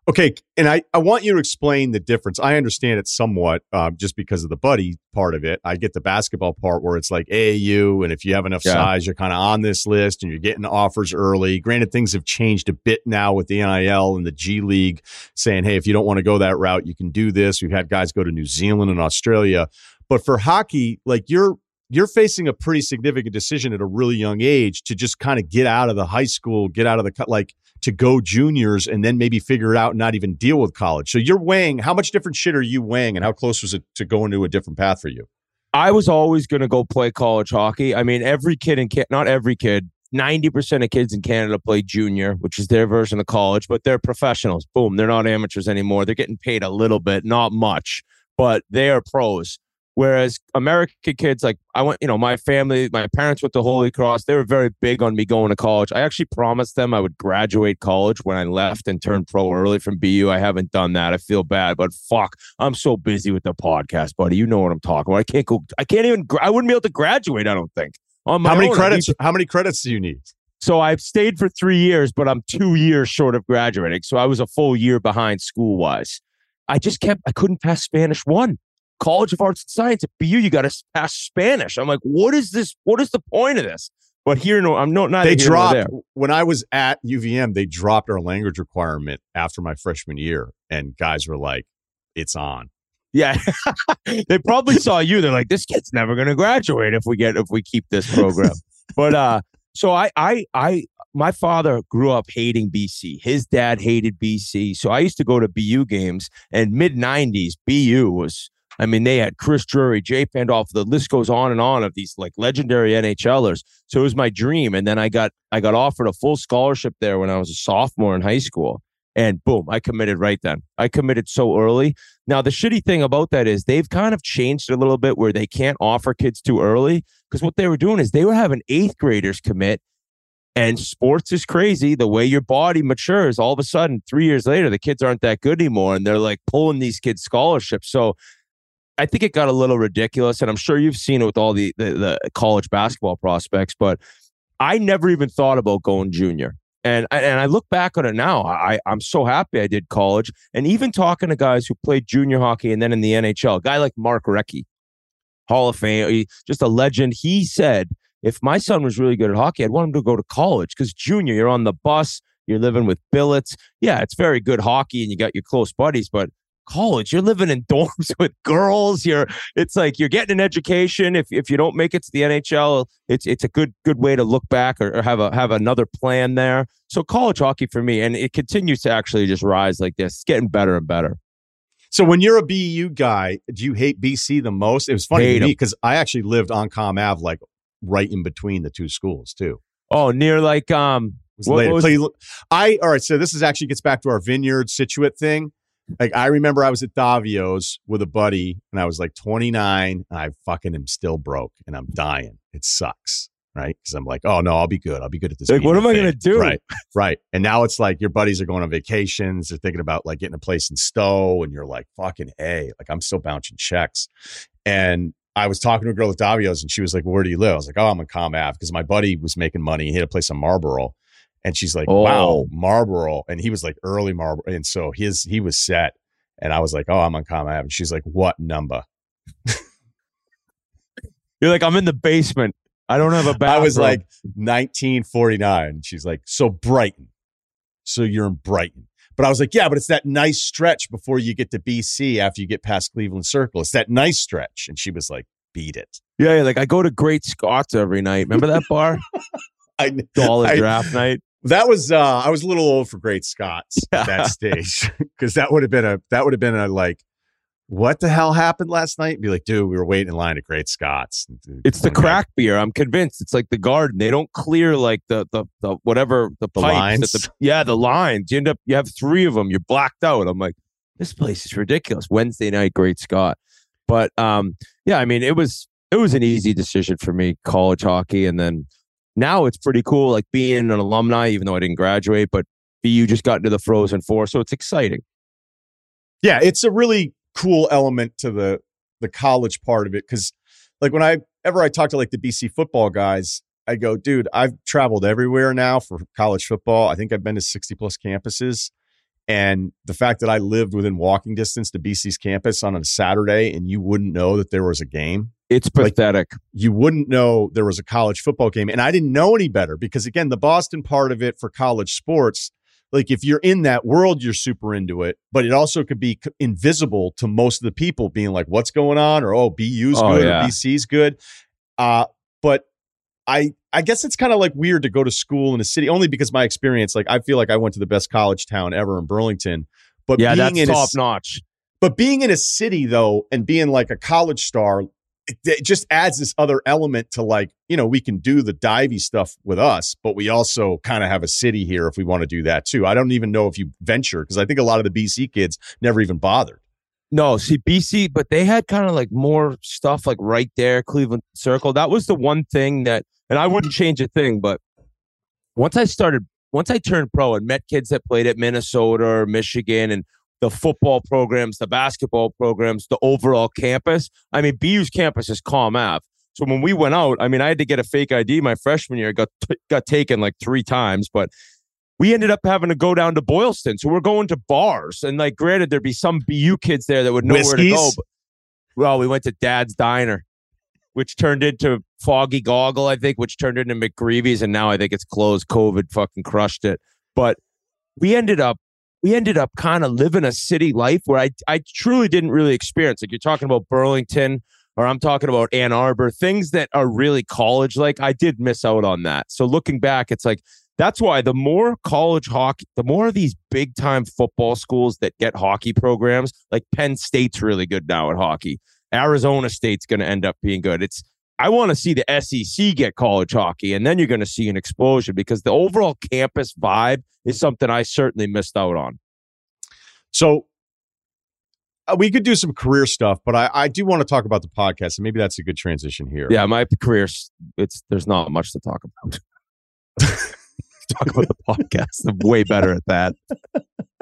Okay, and I, I want you to explain the difference. I understand it somewhat uh, just because of the buddy part of it. I get the basketball part where it's like AAU, and if you have enough yeah. size, you're kind of on this list and you're getting offers early. Granted, things have changed a bit now with the NIL and the G League saying, hey, if you don't want to go that route, you can do this. We've had guys go to New Zealand and Australia. But for hockey, like you're you're facing a pretty significant decision at a really young age to just kind of get out of the high school, get out of the cut. like to go juniors and then maybe figure it out and not even deal with college. So you're weighing how much different shit are you weighing and how close was it to going to a different path for you? I was always going to go play college hockey. I mean, every kid in not every kid, 90% of kids in Canada play junior, which is their version of college, but they're professionals. Boom, they're not amateurs anymore. They're getting paid a little bit, not much, but they are pros. Whereas American kids, like I went, you know, my family, my parents went to Holy Cross. They were very big on me going to college. I actually promised them I would graduate college when I left and turn pro early from BU. I haven't done that. I feel bad, but fuck, I'm so busy with the podcast, buddy. You know what I'm talking about. I can't go. I can't even. I wouldn't be able to graduate. I don't think. how many own, credits? Need, how many credits do you need? So I've stayed for three years, but I'm two years short of graduating. So I was a full year behind school wise. I just kept. I couldn't pass Spanish one. College of Arts and Science at BU, you got to pass Spanish. I'm like, what is this? What is the point of this? But here, no, I'm not. They dropped when I was at UVM. They dropped our language requirement after my freshman year, and guys were like, "It's on." Yeah, they probably saw you. They're like, "This kid's never going to graduate if we get if we keep this program." but uh, so I, I, I, my father grew up hating BC. His dad hated BC, so I used to go to BU games. And mid '90s, BU was I mean, they had Chris Drury, Jay Pandolfo. The list goes on and on of these like legendary NHLers. So it was my dream, and then I got I got offered a full scholarship there when I was a sophomore in high school, and boom, I committed right then. I committed so early. Now the shitty thing about that is they've kind of changed a little bit where they can't offer kids too early because what they were doing is they were having eighth graders commit and sports is crazy. The way your body matures, all of a sudden, three years later, the kids aren't that good anymore. And they're like pulling these kids' scholarships. So I think it got a little ridiculous, and I'm sure you've seen it with all the, the, the college basketball prospects. But I never even thought about going junior, and and I look back on it now. I I'm so happy I did college, and even talking to guys who played junior hockey and then in the NHL, a guy like Mark Recchi, Hall of Fame, just a legend. He said, if my son was really good at hockey, I'd want him to go to college because junior, you're on the bus, you're living with billets. Yeah, it's very good hockey, and you got your close buddies, but college you're living in dorms with girls you're it's like you're getting an education if, if you don't make it to the nhl it's it's a good good way to look back or, or, have a have another plan there so college hockey for me and it continues to actually just rise like this it's getting better and better so when you're a BU guy, do you hate BC the most? It was funny hate to me because I actually lived on Comm Ave, like right in between the two schools too. Oh, near like um, what, what I all right. So this is actually gets back to our Vineyard Scituate thing like I remember I was at Davio's with a buddy and I was like 29 and I fucking am still broke and I'm dying. It sucks. Right. Cause I'm like, oh no, I'll be good. I'll be good at this. Like, what am thing. I going to do? Right. Right. And now it's like your buddies are going on vacations. They're thinking about like getting a place in Stowe and you're like, fucking A, like I'm still bouncing checks. And I was talking to a girl at Davio's and she was like, well, Where do you live? I was like, Oh, I'm in Comm Ave because my buddy was making money. He had a place in Marlboro. And she's like, Oh. Wow, Marlboro. And he was like early Marlboro. And so his he was set. And I was like, Oh, I'm on Comm Ave. And she's like, What number? You're like, I'm in the basement. I don't have a bathroom. I was like 1949. She's like, So Brighton. So you're in Brighton. But I was like, yeah, but it's that nice stretch before you get to BC after you get past Cleveland Circle. It's that nice stretch. And she was like, beat it. yeah, yeah, like I go to Great Scots every night. Remember that bar? I, Dollar I- draft night. That was uh I was a little old for Great Scots at that stage. Cause that would have been a that would have been a like, what the hell happened last night? Be like, dude, we were waiting in line at Great Scots. It's the crack beer. I'm convinced. It's like the garden. They don't clear like the the, the whatever the, The pipes. the, yeah, the lines. You end up you have three of them. You're blacked out. I'm like, this place is ridiculous. Wednesday night, Great Scott. But um, yeah, I mean, it was it was an easy decision for me, college hockey, and then now it's pretty cool, like being an alumni, even though I didn't graduate, but BU just got into the Frozen Four, so it's exciting. Yeah, it's a really cool element to the the college part of it because like when I ever I talk to like the BC football guys, I go, dude, I've traveled everywhere now for college football. I think I've been to 60 plus campuses. And the fact that I lived within walking distance to BC's campus on a Saturday and you wouldn't know that there was a game, It's Like- pathetic. you wouldn't know there was a college football game. And I didn't know any better because, again, the Boston part of it for college sports, like if you're in that world, you're super into it, but it also could be invisible to most of the people being like, what's going on? Or, oh, BU's Oh, good yeah. or BC's good. Uh, but I, I guess it's kind of like weird to go to school in a city only because my experience, like I feel like I went to the best college town ever in Burlington. But Yeah, being that's in top s- notch. but being in a city though, and being like a college star, it, just adds this other element to like, you know, we can do the divey stuff with us, but we also kind of have a city here if we want to do that too. I don't even know if you venture because I think a lot of the BC kids never even bothered. No, see BC, but they had kind of like more stuff like right there, Cleveland Circle. That was the one thing that, and I wouldn't change a thing, but once I started, once I turned pro and met kids that played at Minnesota or Michigan and the football programs, the basketball programs, the overall campus. I mean, BU's campus is Comm Ave. So when we went out, I mean, I had to get a fake ID my freshman year. Got got taken like three times, but we ended up having to go down to Boylston. So we're going to bars, and like, granted, there'd be some BU kids there that would know where to go. But, well, we went to Dad's Diner, which turned into Foggy Goggle, I think, which turned into McGreevy's, and now I think it's closed. COVID fucking crushed it. But we ended up we ended up kind of living a city life where I I truly didn't really experience. Like you're talking about Burlington, or I'm talking about Ann Arbor, things that are really college like. I did miss out on that. So looking back, it's like that's why the more college hockey, the more of these big time football schools that get hockey programs, like Penn State's really good now at hockey. Arizona State's going to end up being good. It's I want to see the SEC get college hockey, and then you're going to see an explosion because the overall campus vibe is something I certainly missed out on. So uh, we could do some career stuff, but I, I do want to talk about the podcast, and maybe that's a good transition here. Yeah, my career, it's there's not much to talk about. talk about the podcast. I'm way better at that.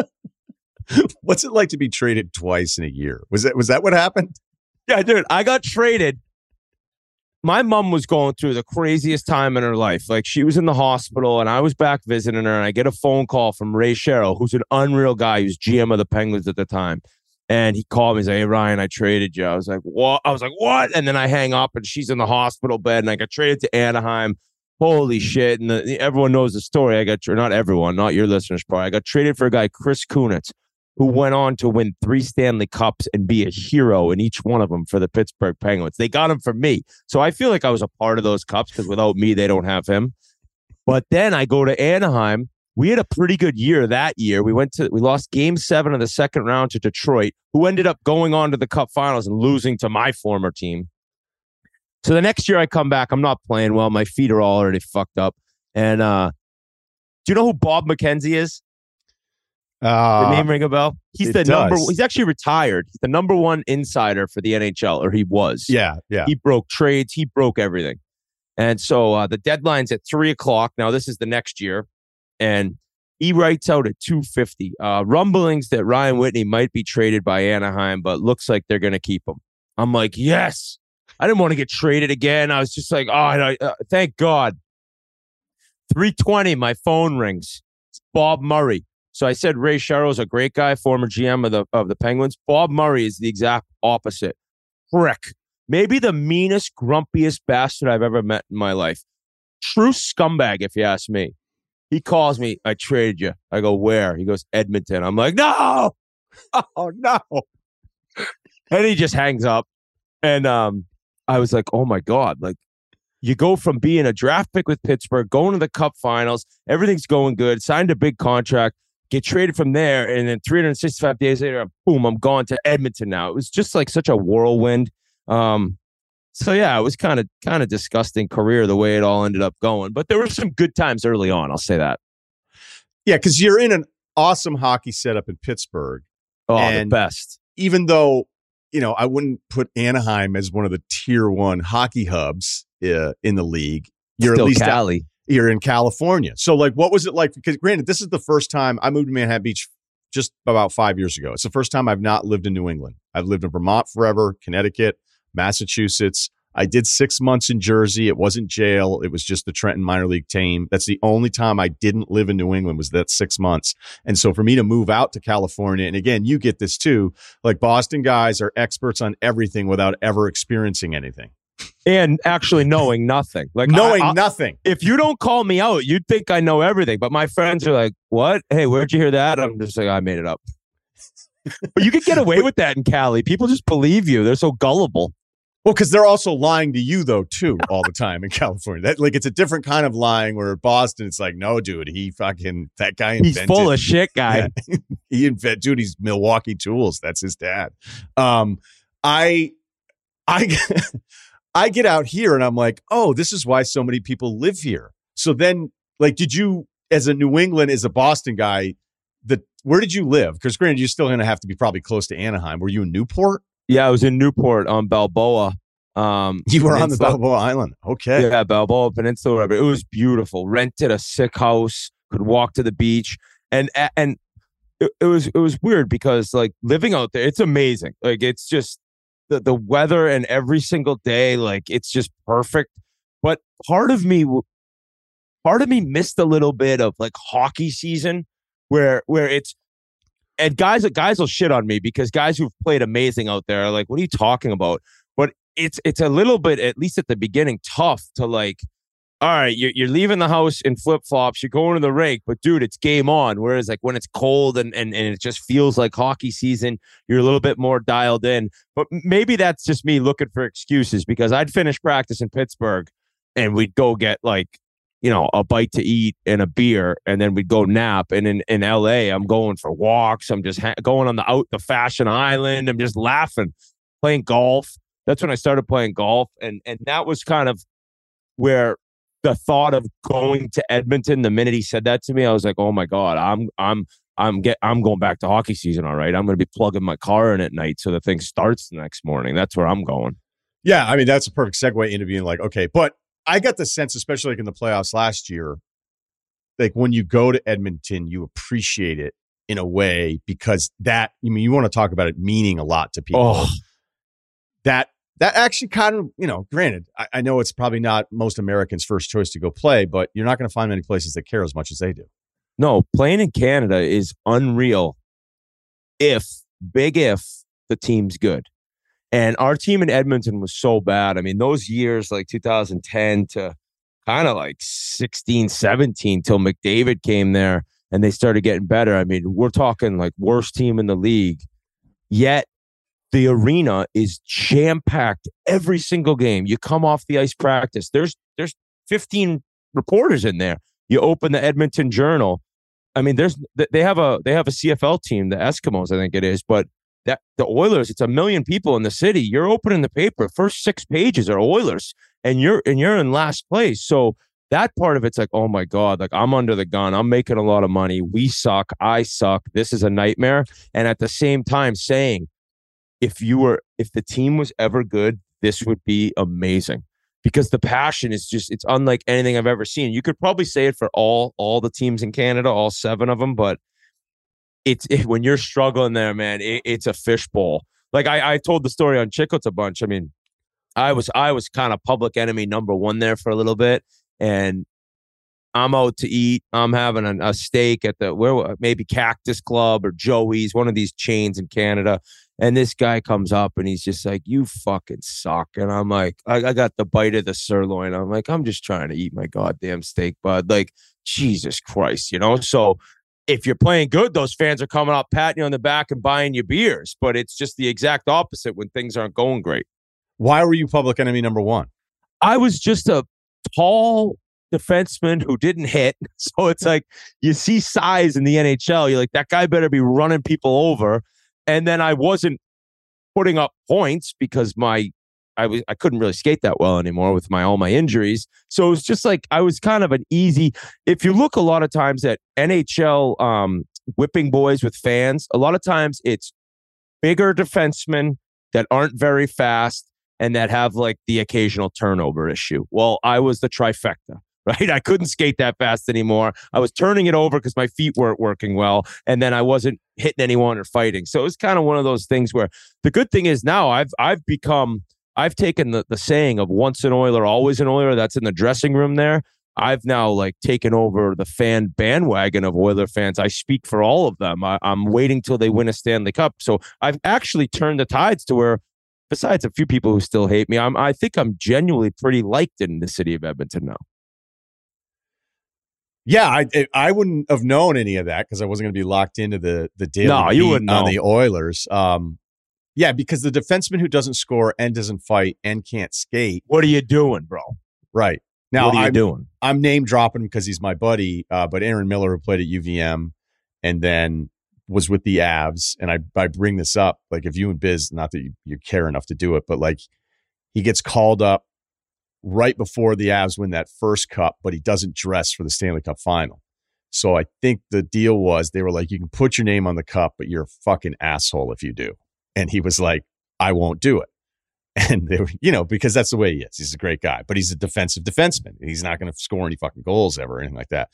What's it like to be traded twice in a year? Was that was that what happened? Yeah, dude, I got traded. My mom was going through the craziest time in her life. Like she was in the hospital and I was back visiting her and I get a phone call from Ray Shero, who's an unreal guy, He was GM of the Penguins at the time. And he called me and said, Hey Ryan, I traded you. I was like, What? I was like, What? And then I hang up and she's in the hospital bed and I got traded to Anaheim. Holy shit. And the, everyone knows the story. I got, not everyone, not your listeners, probably. I got traded for a guy, Chris Kunitz, who went on to win three Stanley Cups and be a hero in each one of them for the Pittsburgh Penguins. They got him for me. So I feel like I was a part of those cups because without me, they don't have him. But then I go to Anaheim. We had a pretty good year that year. We went to we lost game seven of the second round to Detroit, who ended up going on to the cup finals and losing to my former team. So the next year I come back, I'm not playing well. My feet are already fucked up. And uh do you know who Bob McKenzie is? The Uh, name ring a bell? He's the number. does. He's actually retired. He's the number one insider for the NHL, or he was. yeah, yeah. He broke trades. He broke everything. And so uh, the deadline's at three o'clock. Now this is the next year, and he writes out at two fifty. Uh, rumblings that Ryan Whitney might be traded by Anaheim, but looks like they're going to keep him. I'm like, yes. I didn't want to get traded again. I was just like, oh, I, uh, thank God. 320, my phone rings. It's Bob Murray. So I said Ray is a great guy, former GM of the of the Penguins. Bob Murray is the exact opposite. Prick. Maybe the meanest, grumpiest bastard I've ever met in my life. True scumbag, if you ask me. He calls me, I traded you. I go, where? He goes, Edmonton. I'm like, no. Oh no. and he just hangs up. And um, I was like, oh my God, like you go from being a draft pick with Pittsburgh, going to the cup finals, everything's going good, signed a big contract, get traded from there, and then 365 days later, boom, I'm gone to Edmonton now. It was just like such a whirlwind. Um, so yeah, it was kind of kind of disgusting career the way it all ended up going. But there were some good times early on. I'll say that. Yeah, because you're in an awesome hockey setup in Pittsburgh. Oh, the best. Even though you know, I wouldn't put Anaheim as one of the tier one hockey hubs uh, in the league. You're Still at least Cali. Out, you're in California. So, like, what was it like? Because, granted, this is the first time I moved to Manhattan Beach just about five years ago. It's the first time I've not lived in New England. I've lived in Vermont forever, Connecticut, Massachusetts. I did six months in Jersey. It wasn't jail. It was just the Trenton minor league team. That's the only time I didn't live in New England was that six months. And so for me to move out to California, and again, you get this too, like Boston guys are experts on everything without ever experiencing anything. And actually knowing nothing. Like knowing I, I, nothing. If you don't call me out, you'd think I know everything. But my friends are like, What? Hey, where'd you hear that? I'm just like, I made it up. but you could get away with that in Cali. People just believe you. They're so gullible. Well, because they're also lying to you though too all the time in California. That like it's a different kind of lying. Where Boston, it's like, no, dude, he fucking that guy. Invented, he's full of shit, guy. Yeah, he invented, dude. He's Milwaukee Tools. That's his dad. Um, I, I, I get out here and I'm like, oh, this is why so many people live here. So then, like, did you, as a New England, as a Boston guy, the where did you live? Because granted, you're still going to have to be probably close to Anaheim. Were you in Newport? Yeah, I was in Newport on Balboa. Um, you were on the Balboa Island. Okay. Yeah, Balboa Peninsula. Whatever. It was beautiful. Rented a sick house. Could walk to the beach, and and it, it was it was weird because like living out there, it's amazing. Like it's just the the weather and every single day, like it's just perfect. But part of me, part of me missed a little bit of like hockey season, where where it's and guys guys will shit on me because guys who've played amazing out there are like, what are you talking about? But it's it's a little bit, at least at the beginning, tough to like, all right, you're, you're leaving the house in flip flops, you're going to the rink, but dude, it's game on. Whereas like when it's cold and, and and it just feels like hockey season, you're a little bit more dialed in. But maybe that's just me looking for excuses because I'd finish practice in Pittsburgh and we'd go get like you know, a bite to eat and a beer, and then we'd go nap. And in, in LA, I'm going for walks. I'm just ha- going on the out the fashion island. I'm just laughing, playing golf. That's when I started playing golf, and and that was kind of where the thought of going to Edmonton. The minute he said that to me, I was like, oh my god, I'm I'm I'm get I'm going back to hockey season. All right, I'm going to be plugging my car in at night so the thing starts the next morning. That's where I'm going. Yeah, I mean that's a perfect segue into being like, okay, but I got the sense, especially like in the playoffs last year, like when you go to Edmonton, you appreciate it in a way because that I mean you want to talk about it meaning a lot to people. Oh. That that actually kind of you know, granted, I, I know it's probably not most Americans' first choice to go play, but you're not going to find many places that care as much as they do. No, playing in Canada is unreal. If big if the team's good. And our team in Edmonton was so bad. I mean, those years like 2010 to kind of like 16, 17 till McDavid came there and they started getting better. I mean, we're talking like worst team in the league. Yet the arena is jam packed every single game. You come off the ice practice. There's there's 15 reporters in there. You open the Edmonton Journal. I mean, there's they have a they have a CFL team, the Eskimos, I think it is, but that the Oilers, it's a million people in the city. You're opening the paper, first six pages are Oilers, and you're and you're in last place. So that part of it's like, oh my God, like I'm under the gun. I'm making a lot of money. We suck. I suck. This is a nightmare. And at the same time saying, if you were if the team was ever good, this would be amazing. Because the passion is just it's unlike anything I've ever seen. You could probably say it for all all the teams in Canada, all seven of them, but it's it, when you're struggling there, man, it, it's a fishbowl. Like I, I told the story on Chiclets a bunch. I mean, I was I was kind of public enemy number one there for a little bit, and I'm out to eat. I'm having a, a steak at the where maybe Cactus Club or Joey's, one of these chains in Canada. And this guy comes up and he's just like, "You fucking suck." And I'm like, I, I got the bite of the sirloin. I'm like, I'm just trying to eat my goddamn steak, bud. Like, Jesus Christ, you know. So if you're playing good, those fans are coming up, patting you on the back and buying you beers. But it's just the exact opposite when things aren't going great. Why were you public enemy number one? I was just a tall defenseman who didn't hit. So it's like you see size in the NHL. You're like, that guy better be running people over. And then I wasn't putting up points because my I was I couldn't really skate that well anymore with my all my injuries. So it was just like I was kind of an easy. If you look a lot of times at NHL um, whipping boys with fans, a lot of times it's bigger defensemen that aren't very fast and that have like the occasional turnover issue. Well, I was the trifecta right? I couldn't skate that fast anymore. I was turning it over because my feet weren't working well, and then I wasn't hitting anyone or fighting. So it was kind of one of those things where the good thing is now I've I've become I've taken the, the saying of once an Oiler, always an Oiler. That's in the dressing room there. I've now like taken over the fan bandwagon of Oiler fans. I speak for all of them. I, I'm waiting till they win a Stanley Cup. So I've actually turned the tides to where besides a few people who still hate me, I'm, I think I'm genuinely pretty liked in the city of Edmonton now. Yeah, I I wouldn't have known any of that because I wasn't going to be locked into the the daily no, you wouldn't on know. the Oilers. Um, yeah, because the defenseman who doesn't score and doesn't fight and can't skate. What are you doing, bro? Right now, what are you I'm, doing? I'm name dropping because he's my buddy. Uh, but Aaron Miller, who played at UVM, and then was with the Avs, and I I bring this up like if you and Biz, not that you, you care enough to do it, but like he gets called up right before the Avs win that first cup, but he doesn't dress for the Stanley Cup final. So I think the deal was they were like, you can put your name on the cup, but you're a fucking asshole if you do. And he was like, I won't do it. And they were, you know, because that's the way he is. He's a great guy, but he's a defensive defenseman. He's not going to score any fucking goals ever anything like that.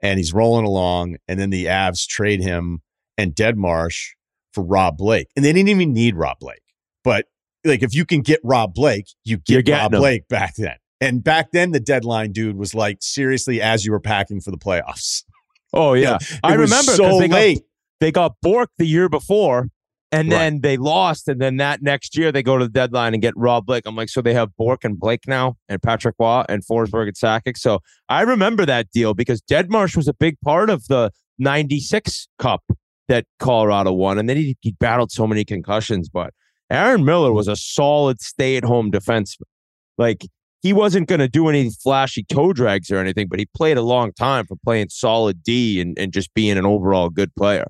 And he's rolling along. And then the Avs trade him and Deadmarsh for Rob Blake. And they didn't even need Rob Blake. But like if you can get Rob Blake, you get Rob him. Blake back then. And back then, the deadline dude was like seriously as you were packing for the playoffs. Oh yeah, I remember so they late. Got, they got Bourque the year before, and then right. they lost, and then that next year they go to the deadline and get Rob Blake. I'm like, so they have Bourque and Blake now, and Patrick Roy and Forsberg and Sakic. So I remember that deal because Deadmarsh was a big part of the '96 Cup that Colorado won, and then he, he battled so many concussions, but Aaron Miller mm-hmm. was a solid stay at home defenseman. Like he wasn't going to do any flashy toe drags or anything, but he played a long time for playing solid D and, and just being an overall good player.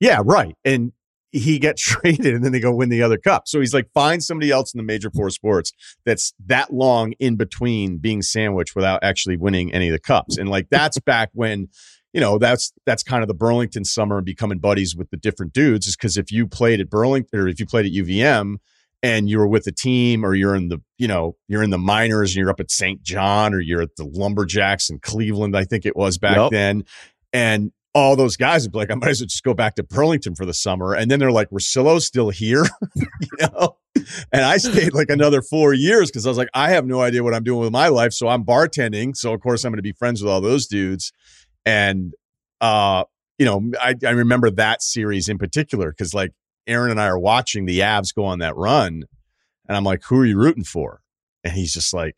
Yeah, right. And he gets traded and then they go win the other cup. So he's like, find somebody else in the major four sports that's that long in between being sandwiched without actually winning any of the cups. And like that's back when you know that's that's kind of the Burlington summer and becoming buddies with the different dudes is because if you played at Burlington or if you played at UVM and you were with a team or you're in the you know you're in the minors and you're up at St. John or you're at the Lumberjacks in Cleveland I think it was back yep. then and all those guys would be like I might as well just go back to Burlington for the summer and then they're like Russillo's still here you know and I stayed like another four years because I was like I have no idea what I'm doing with my life so I'm bartending so of course I'm going to be friends with all those dudes and uh, you know, I, I remember that series in particular because like Aaron and I are watching the Avs go on that run, and I'm like, "Who are you rooting for?" And he's just like,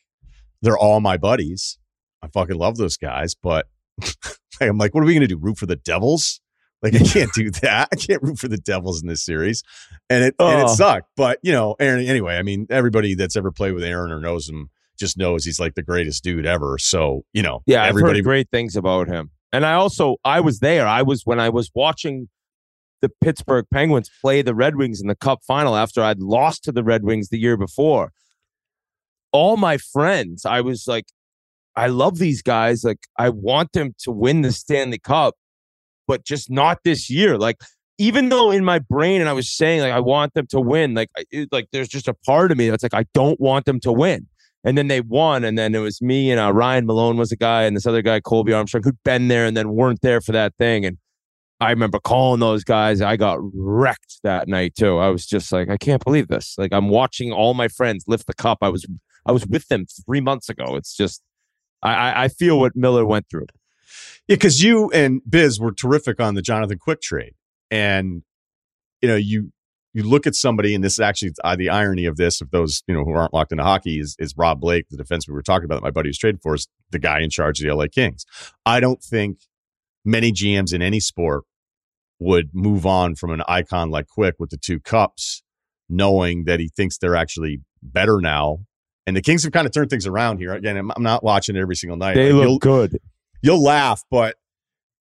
"They're all my buddies. I fucking love those guys." But I'm like, "What are we gonna do? Root for the Devils?" Like I can't do that. I can't root for the Devils in this series, and it oh. and it sucked. But you know, Aaron. Anyway, I mean, everybody that's ever played with Aaron or knows him just knows he's like the greatest dude ever. So you know, yeah, everybody I've heard great things about him. And I also I was there. I was when I was watching the Pittsburgh Penguins play the Red Wings in the Cup final after I'd lost to the Red Wings the year before. All my friends, I was like, I love these guys. Like, I want them to win the Stanley Cup, but just not this year. Like, even though in my brain and I was saying like I want them to win, like it, like there's just a part of me that's like I don't want them to win and then they won. And then it was me and uh, Ryan Malone was a guy, and this other guy, Colby Armstrong, who'd been there and then weren't there for that thing. And I remember calling those guys. I got wrecked that night too. I was just like, I can't believe this. Like I'm watching all my friends lift the cup. I was I was with them three months ago. It's just I I feel what Miller went through. Yeah, because you and Biz were terrific on the Jonathan Quick trade, and you know you you look at somebody, and this is actually uh, the irony of this. Of those you know who aren't locked into hockey is is Rob Blake, the defense we were talking about. That my buddy was traded for is the guy in charge of the LA Kings. I don't think many GMs in any sport would move on from an icon like Quick with the two cups, knowing that he thinks they're actually better now. And the Kings have kind of turned things around here. Again, I'm, not watching it every single night. They like, look good. You'll laugh, but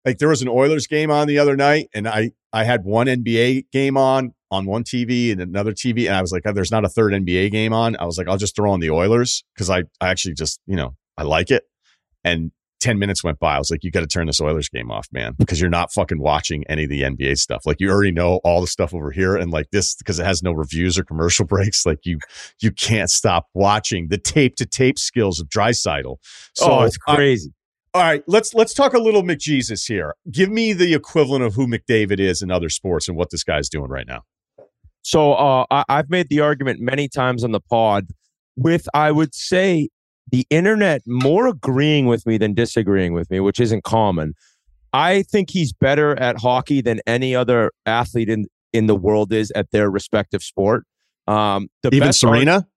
like there was an Oilers game on the other night, and I I had one NBA game on on one TV and another TV, and I was like, oh, there's not a third NBA game on. I was like, I'll just throw on the Oilers because I I actually just you know I like it. And 10 minutes went by. I was like, you got to turn this Oilers game off, man, because you're not fucking watching any of the NBA stuff. Like you already know all the stuff over here. And like this, because it has no reviews or commercial breaks, like you, you can't stop watching the tape to tape skills of Draisaitl. So oh, it's crazy. all right, let's let's talk a little McJesus here. Give me the equivalent of who McDavid is in other sports and what this guy's doing right now. So uh, I, I've made the argument many times on the pod with I would say the internet more agreeing with me than disagreeing with me, which isn't common. I think he's better at hockey than any other athlete in, in the world is at their respective sport. Um, the Even Serena?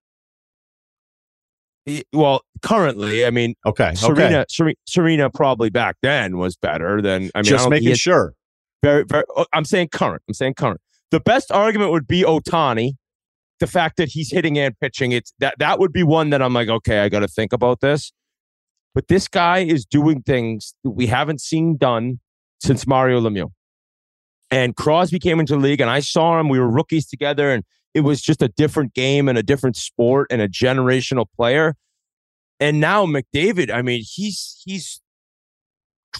well, currently, I mean, okay, Serena, okay. Serena probably back then was better than. I mean, just I making sure. Very, very. Oh, I'm saying current. I'm saying current. The best argument would be Ohtani. the fact that he's hitting and pitching, it's that that would be one that I'm like, okay, I got to think about this. But this guy is doing things that we haven't seen done since Mario Lemieux. And Crosby came into the league, and I saw him. We were rookies together, and it was just a different game and a different sport and a generational player. And now McDavid, I mean, he's he's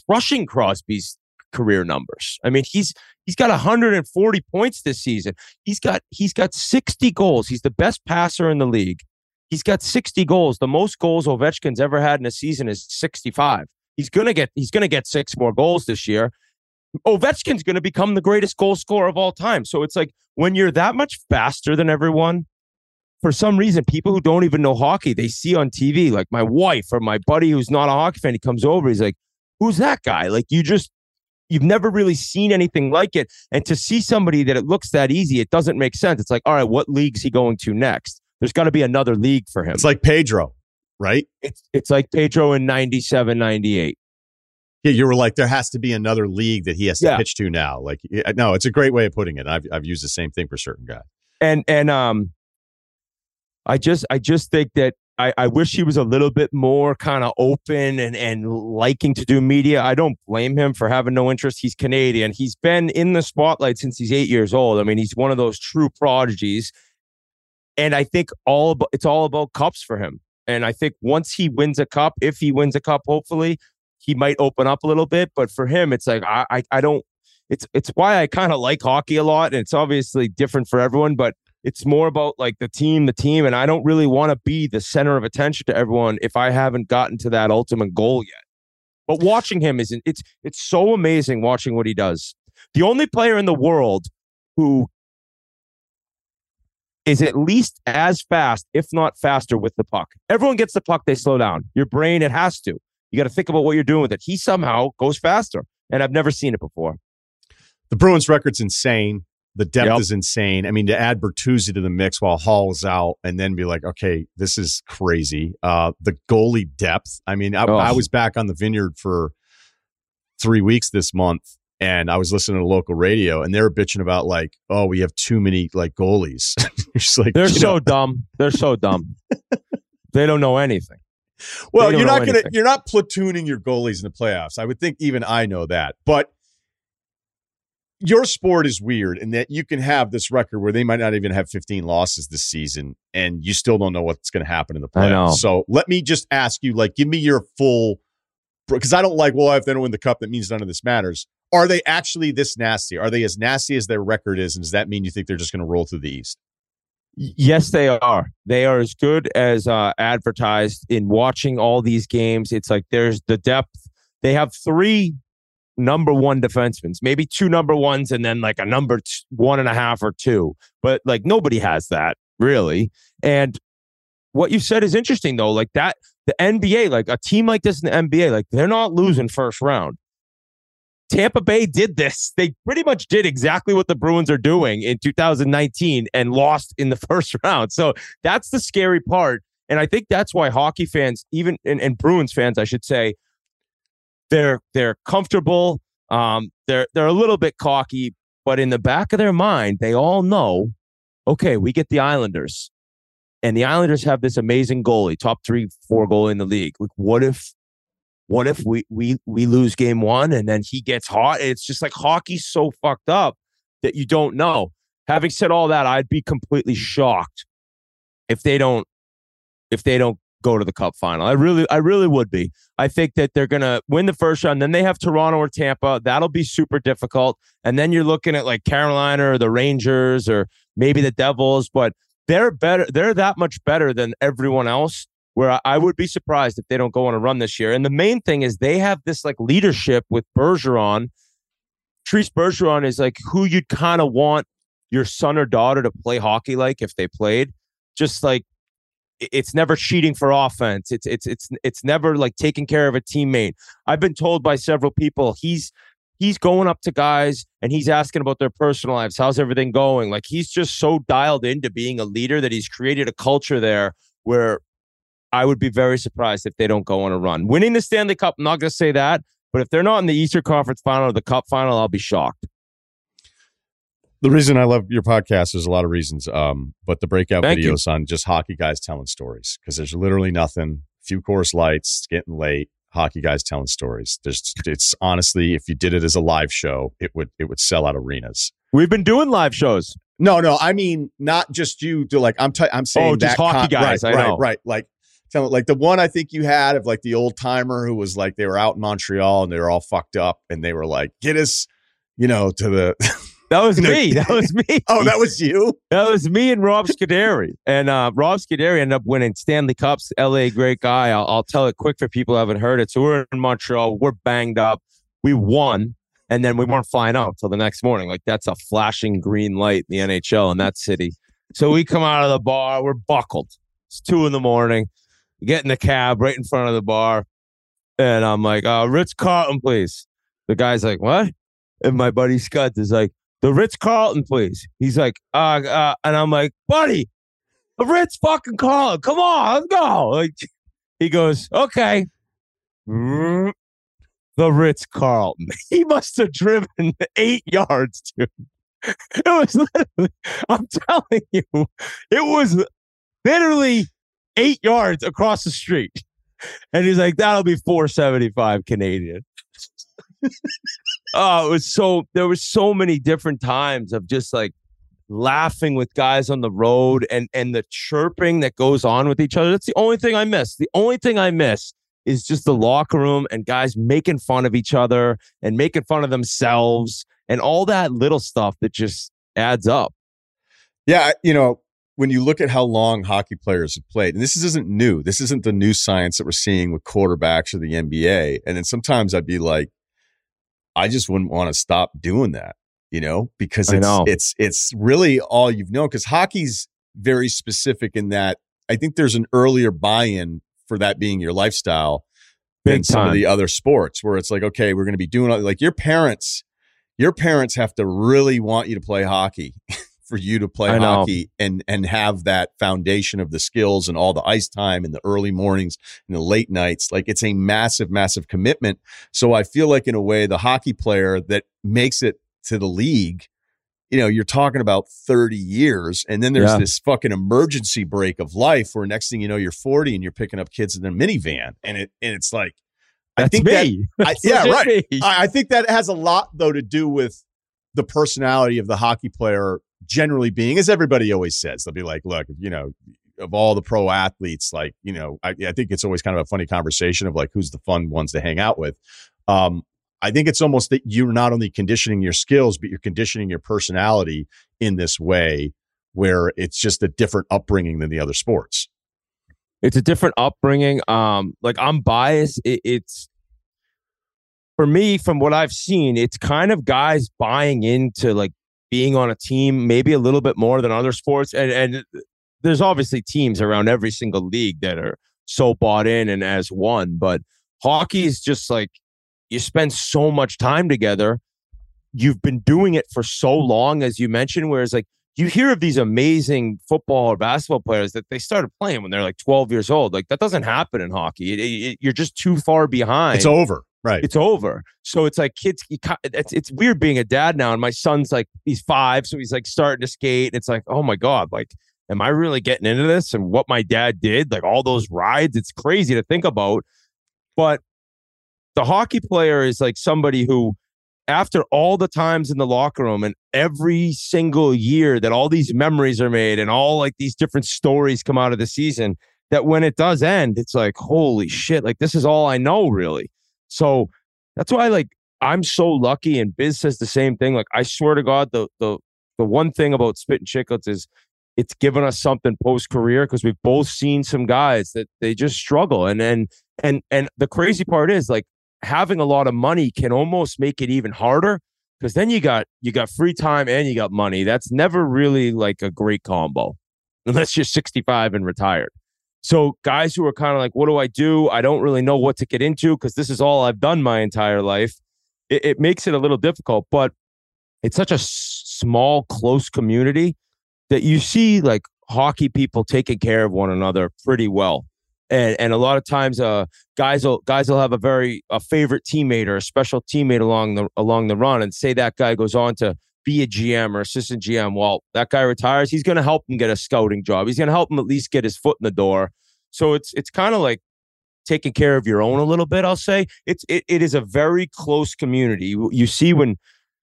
crushing Crosby's career numbers. I mean, he's he's got 140 points this season. He's got he's got 60 goals. He's the best passer in the league. He's got 60 goals. The most goals Ovechkin's ever had in a season is 65. He's gonna get he's gonna get six more goals this year. Ovechkin's gonna become the greatest goal scorer of all time. So it's like when you're that much faster than everyone, for some reason, people who don't even know hockey, they see on TV, like my wife or my buddy who's not a hockey fan, he comes over, he's like, Who's that guy? Like you just you've never really seen anything like it. And to see somebody that it looks that easy, it doesn't make sense. It's like, all right, what league's he going to next? There's got to be another league for him. It's like Pedro, right? It's it's like Pedro in 97, 98. Yeah, you were like, there has to be another league that he has to yeah. pitch to now. Like, no, it's a great way of putting it. I've I've used the same thing for certain guys. And and um, I just I just think that I, I wish he was a little bit more kind of open and, and liking to do media. I don't blame him for having no interest. He's Canadian. He's been in the spotlight since he's eight years old. I mean, he's one of those true prodigies. And I think all about, it's all about cups for him. And I think once he wins a cup, if he wins a cup, hopefully he might open up a little bit. But for him, it's like I I, I don't. It's it's why I kind of like hockey a lot, and it's obviously different for everyone. But it's more about like the team, the team. And I don't really want to be the center of attention to everyone if I haven't gotten to that ultimate goal yet. But watching him isn't it's it's so amazing watching what he does. The only player in the world who is at least as fast, if not faster, with the puck. Everyone gets the puck, they slow down. Your brain, it has to. You got to think about what you're doing with it. He somehow goes faster, and I've never seen it before. The Bruins record's insane. The depth yep. is insane. I mean, to add Bertuzzi to the mix while Hall is out and then be like, okay, this is crazy. Uh, the goalie depth. I mean, I, oh. I was back on the vineyard for three weeks this month and I was listening to local radio, and they were bitching about like, oh, we have too many like goalies. like, they're so know. dumb. They're so dumb. they don't know anything. Well, you're not gonna you're not platooning your goalies in the playoffs. I would think even I know that, but your sport is weird in that you can have this record where they might not even have 15 losses this season and you still don't know what's going to happen in the playoffs. So let me just ask you, like, give me your full, because I don't like, well, if they don't win the cup, that means none of this matters. Are they actually this nasty? Are they as nasty as their record is? And does that mean you think they're just going to roll through the East? Yes, they are. They are as good as uh, advertised in watching all these games. It's like there's the depth. They have three number one defensemen, maybe two number ones, and then like a number t- one and a half or two. But like nobody has that really. And what you said is interesting though. Like that, the NBA, like a team like this in the NBA, like they're not losing first round. Tampa Bay did this. They pretty much did exactly what the Bruins are doing in 2019 and lost in the first round. So that's the scary part. And I think that's why hockey fans, even and, and Bruins fans, I should say, they're they're comfortable. Um, they're they're a little bit cocky, but in the back of their mind, they all know, okay, we get the Islanders, and the Islanders have this amazing goalie, top three, four goalie in the league. Like, what if, what if we we we lose game one and then he gets hot? It's just like hockey's so fucked up that you don't know. Having said all that, I'd be completely shocked if they don't if they don't go to the cup final. I really, I really would be. I think that they're gonna win the first round. Then they have Toronto or Tampa. That'll be super difficult. And then you're looking at like Carolina or the Rangers or maybe the Devils, but they're better. They're that much better than everyone else. Where I would be surprised if they don't go on a run this year. And the main thing is they have this like leadership with Bergeron. Patrice Bergeron is like who you'd kind of want your son or daughter to play hockey like if they played. Just like it's never cheating for offense. It's it's it's it's never like taking care of a teammate. I've been told by several people he's he's going up to guys and he's asking about their personal lives. How's everything going? Like he's just so dialed into being a leader that he's created a culture there where I would be very surprised if they don't go on a run. Winning the Stanley Cup, I'm not going to say that, but if they're not in the Eastern Conference final or the Cup final, I'll be shocked the reason I love your podcast is a lot of reasons. Um, but the breakout Thank videos you. on just hockey guys telling stories because there's literally nothing. Few course Lights, getting late. Hockey guys telling stories. There's, it's honestly, if you did it as a live show, it would it would sell out arenas. We've been doing live shows. No, no, I mean not just you. Do like I'm t- I'm saying oh, just hockey con- guys. Right, right, right. Like tell like the one I think you had of like the old timer who was like they were out in Montreal and they were all fucked up and they were like get us, you know, to the That was me. That was me. oh, that was you. That was me and Rob Scuderi. and uh, Rob Scuderi ended up winning Stanley Cups. LA, great guy. I'll, I'll, tell it quick for people who haven't heard it. So we're in Montreal. We're banged up. We won, and then we weren't flying out until the next morning. Like that's a flashing green light in the NHL in that city. So we come out of the bar. We're buckled. It's two in the morning. We get in the cab right in front of the bar, and I'm like, uh, "Ritz Carlton, please." The guy's like, "What?" And my buddy Scott is like, the Ritz Carlton, please. He's like, uh, uh, and I'm like, buddy, the Ritz fucking Carlton. Come on, let's go. Like, he goes, okay. The Ritz Carlton. He must have driven eight yards, dude. It was literally, I'm telling you, it was literally eight yards across the street. And he's like, that'll be 475 Canadian oh, it was so there was so many different times of just like laughing with guys on the road and and the chirping that goes on with each other. That's the only thing I miss. The only thing I miss is just the locker room and guys making fun of each other and making fun of themselves and all that little stuff that just adds up. Yeah, you know, when you look at how long hockey players have played, and this isn't new. This isn't the new science that we're seeing with quarterbacks or the NBA. And then sometimes I'd be like, I just wouldn't want to stop doing that, you know, because it's it's it's really all you've known. Because hockey's very specific in that I think there's an earlier buy-in for that being your lifestyle Big than time. some of the other sports, where it's like, okay, we're going to be doing like your parents. Your parents have to really want you to play hockey for you to play hockey and and have that foundation of the skills and all the ice time in the early mornings and the late nights. Like it's a massive massive commitment. So i feel like in a way the hockey player that makes it to the league you know you're talking about 30 years and then there's yeah. this fucking emergency break of life where next thing you know you're 40 and you're picking up kids in a minivan and it and it's like That's I think me. that I, yeah right. I, I think that has a lot though to do with the personality of the hockey player generally being, as everybody always says, they'll be like, look, you know, of all the pro athletes, like, you know, I, I think it's always kind of a funny conversation of like, who's the fun ones to hang out with. Um, I think it's almost that you're not only conditioning your skills, but you're conditioning your personality in this way where it's just a different upbringing than the other sports. It's a different upbringing. Um, like I'm biased. It, it's for me, from what I've seen, it's kind of guys buying into like being on a team, maybe a little bit more than other sports. And and there's obviously teams around every single league that are so bought in and as one, but hockey is just like you spend so much time together. You've been doing it for so long, as you mentioned, whereas like you hear of these amazing football or basketball players that they started playing when they're like 12 years old. Like that doesn't happen in hockey. It, it, you're just too far behind. It's over. Right. It's over. So it's like kids, it's, it's weird being a dad now. And my son's like, he's five. So he's like starting to skate. And it's like, oh my God, like, am I really getting into this? And what my dad did, like all those rides, it's crazy to think about. But the hockey player is like somebody who, after all the times in the locker room and every single year that all these memories are made and all like these different stories come out of the season, that when it does end, it's like, holy shit, like this is all I know, really. So that's why, like, I'm so lucky. And Biz says the same thing. Like, I swear to God, the the the one thing about Spittin' Chiclets is it's given us something post career because we've both seen some guys that they just struggle. And and and and the crazy part is like having a lot of money can almost make it even harder because then you got you got free time and you got money. That's never really like a great combo unless you're 65 and retired. So guys who are kind of like, what do I do? I don't really know what to get into because this is all I've done my entire life. It, it, makes it a little difficult, but it's such a small, close community that you see like hockey people taking care of one another pretty well. And and a lot of times, uh, guys will guys will have a very a favorite teammate or a special teammate along the along the run, and say that guy goes on to be a GM or assistant GM. Well, that guy retires. He's going to help him get a scouting job. He's going to help him at least get his foot in the door. So it's it's kind of like taking care of your own a little bit. I'll say it's it, it is a very close community. You, see when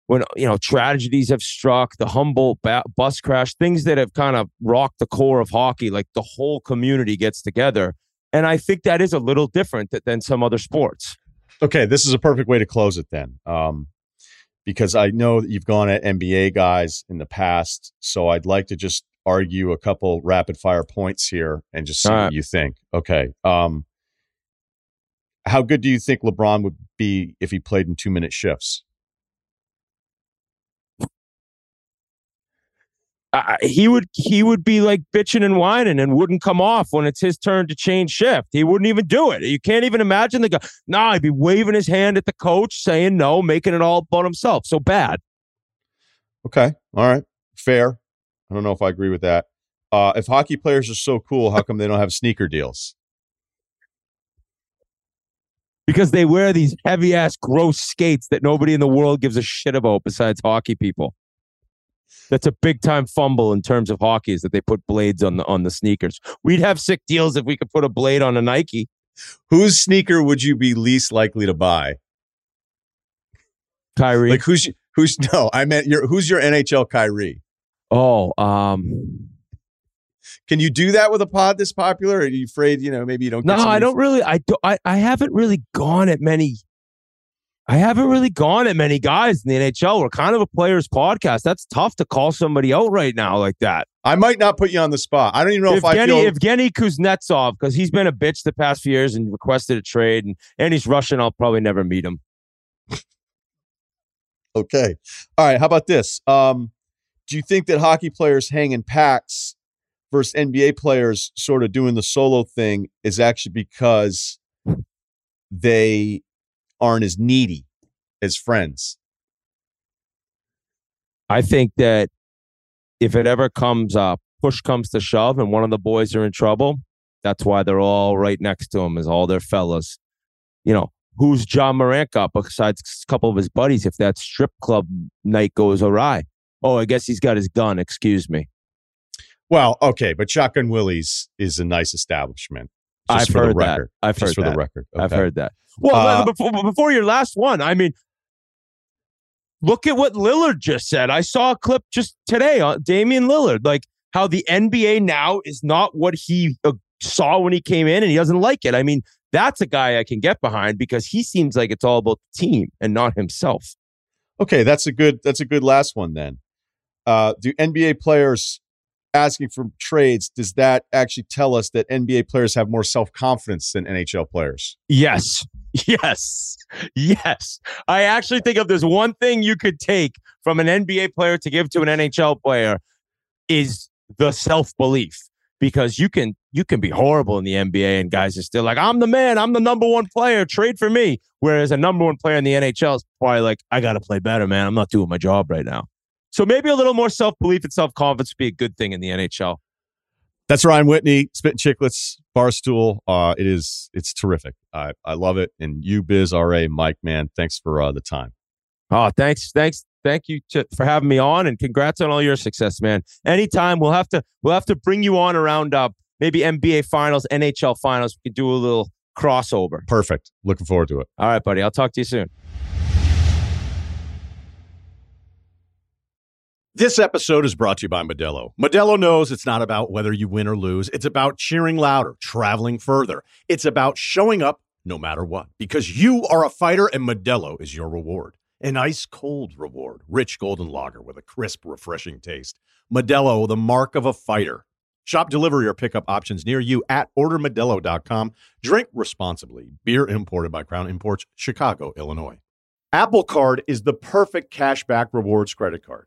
when you know tragedies have struck, the Humboldt ba- bus crash, things that have kind of rocked the core of hockey, like the whole community gets together. And I think that is a little different than some other sports. Okay, this is a perfect way to close it then. Um, because I know that you've gone at NBA guys in the past. So I'd like to just argue a couple rapid fire points here and just see what you think. Okay. Um, how good do you think LeBron would be if he played in two minute shifts? He would he would be like bitching and whining and wouldn't come off when it's his turn to change shift. He wouldn't even do it. You can't even imagine the guy. Nah, he'd be waving his hand at the coach, saying no, making it all about himself. So bad. Okay, all right, fair. I don't know if I agree with that. Uh, if hockey players are so cool, how come they don't have sneaker deals? Because they wear these heavy ass gross skates that nobody in the world gives a shit about besides hockey people that's a big time fumble in terms of hockey is that they put blades on the on the sneakers. We'd have sick deals if we could put a blade on a Nike. Whose sneaker would you be least likely to buy? Kyrie. Like who's who's no, I meant your who's your NHL Kyrie? Oh, um can you do that with a pod this popular? Or are you afraid, you know, maybe you don't No, I don't really I do I, I haven't really gone at many I haven't really gone at many guys in the NHL. We're kind of a players podcast. That's tough to call somebody out right now like that. I might not put you on the spot. I don't even know if, if I feel Evgeny Kuznetsov because he's been a bitch the past few years and requested a trade, and, and he's Russian. I'll probably never meet him. okay, all right. How about this? Um, do you think that hockey players hang in packs versus NBA players sort of doing the solo thing is actually because they aren't as needy as friends. I think that if it ever comes up, push comes to shove, and one of the boys are in trouble, that's why they're all right next to him, as all their fellas. You know, who's Ja Morant got besides a couple of his buddies if that strip club night goes awry? Oh, I guess he's got his gun. Excuse me. Well, okay, but Shotgun Willie's is a nice establishment. I've heard that. I've heard for that. the record. Okay. I've heard that. Well, uh, before, before your last one, I mean, look at what Lillard just said. I saw a clip just today on Damian Lillard, like how the NBA now is not what he uh, saw when he came in, and he doesn't like it. I mean, that's a guy I can get behind because he seems like it's all about the team and not himself. Okay, that's a good that's a good last one then. Uh, do NBA players asking for trades, does that actually tell us that NBA players have more self confidence than NHL players? Yes, Yes. Yes. I actually think if there's one thing you could take from an NBA player to give to an NHL player is the self-belief because you can you can be horrible in the NBA and guys are still like I'm the man, I'm the number one player, trade for me. Whereas a number one player in the NHL is probably like I got to play better, man. I'm not doing my job right now. So maybe a little more self-belief and self-confidence would be a good thing in the NHL. That's Ryan Whitney, Spittin' Chiclets, Barstool. Uh, it is it's terrific. I I love it. And you, Biz, Ra, Mike, man, thanks for uh, the time. Oh, thanks, thanks, thank you to, for having me on, and congrats on all your success, man. Anytime we'll have to we'll have to bring you on around uh, maybe NBA Finals, NHL Finals. We could do a little crossover. Perfect. Looking forward to it. All right, buddy. I'll talk to you soon. This episode is brought to you by Modelo. Modelo knows it's not about whether you win or lose. It's about cheering louder, traveling further. It's about showing up no matter what because you are a fighter and Modelo is your reward. An ice cold reward, rich golden lager with a crisp, refreshing taste. Modelo, the mark of a fighter. Shop delivery or pickup options near you at ordermodelo.com. Drink responsibly. Beer imported by Crown Imports, Chicago, Illinois. Apple Card is the perfect cashback rewards credit card.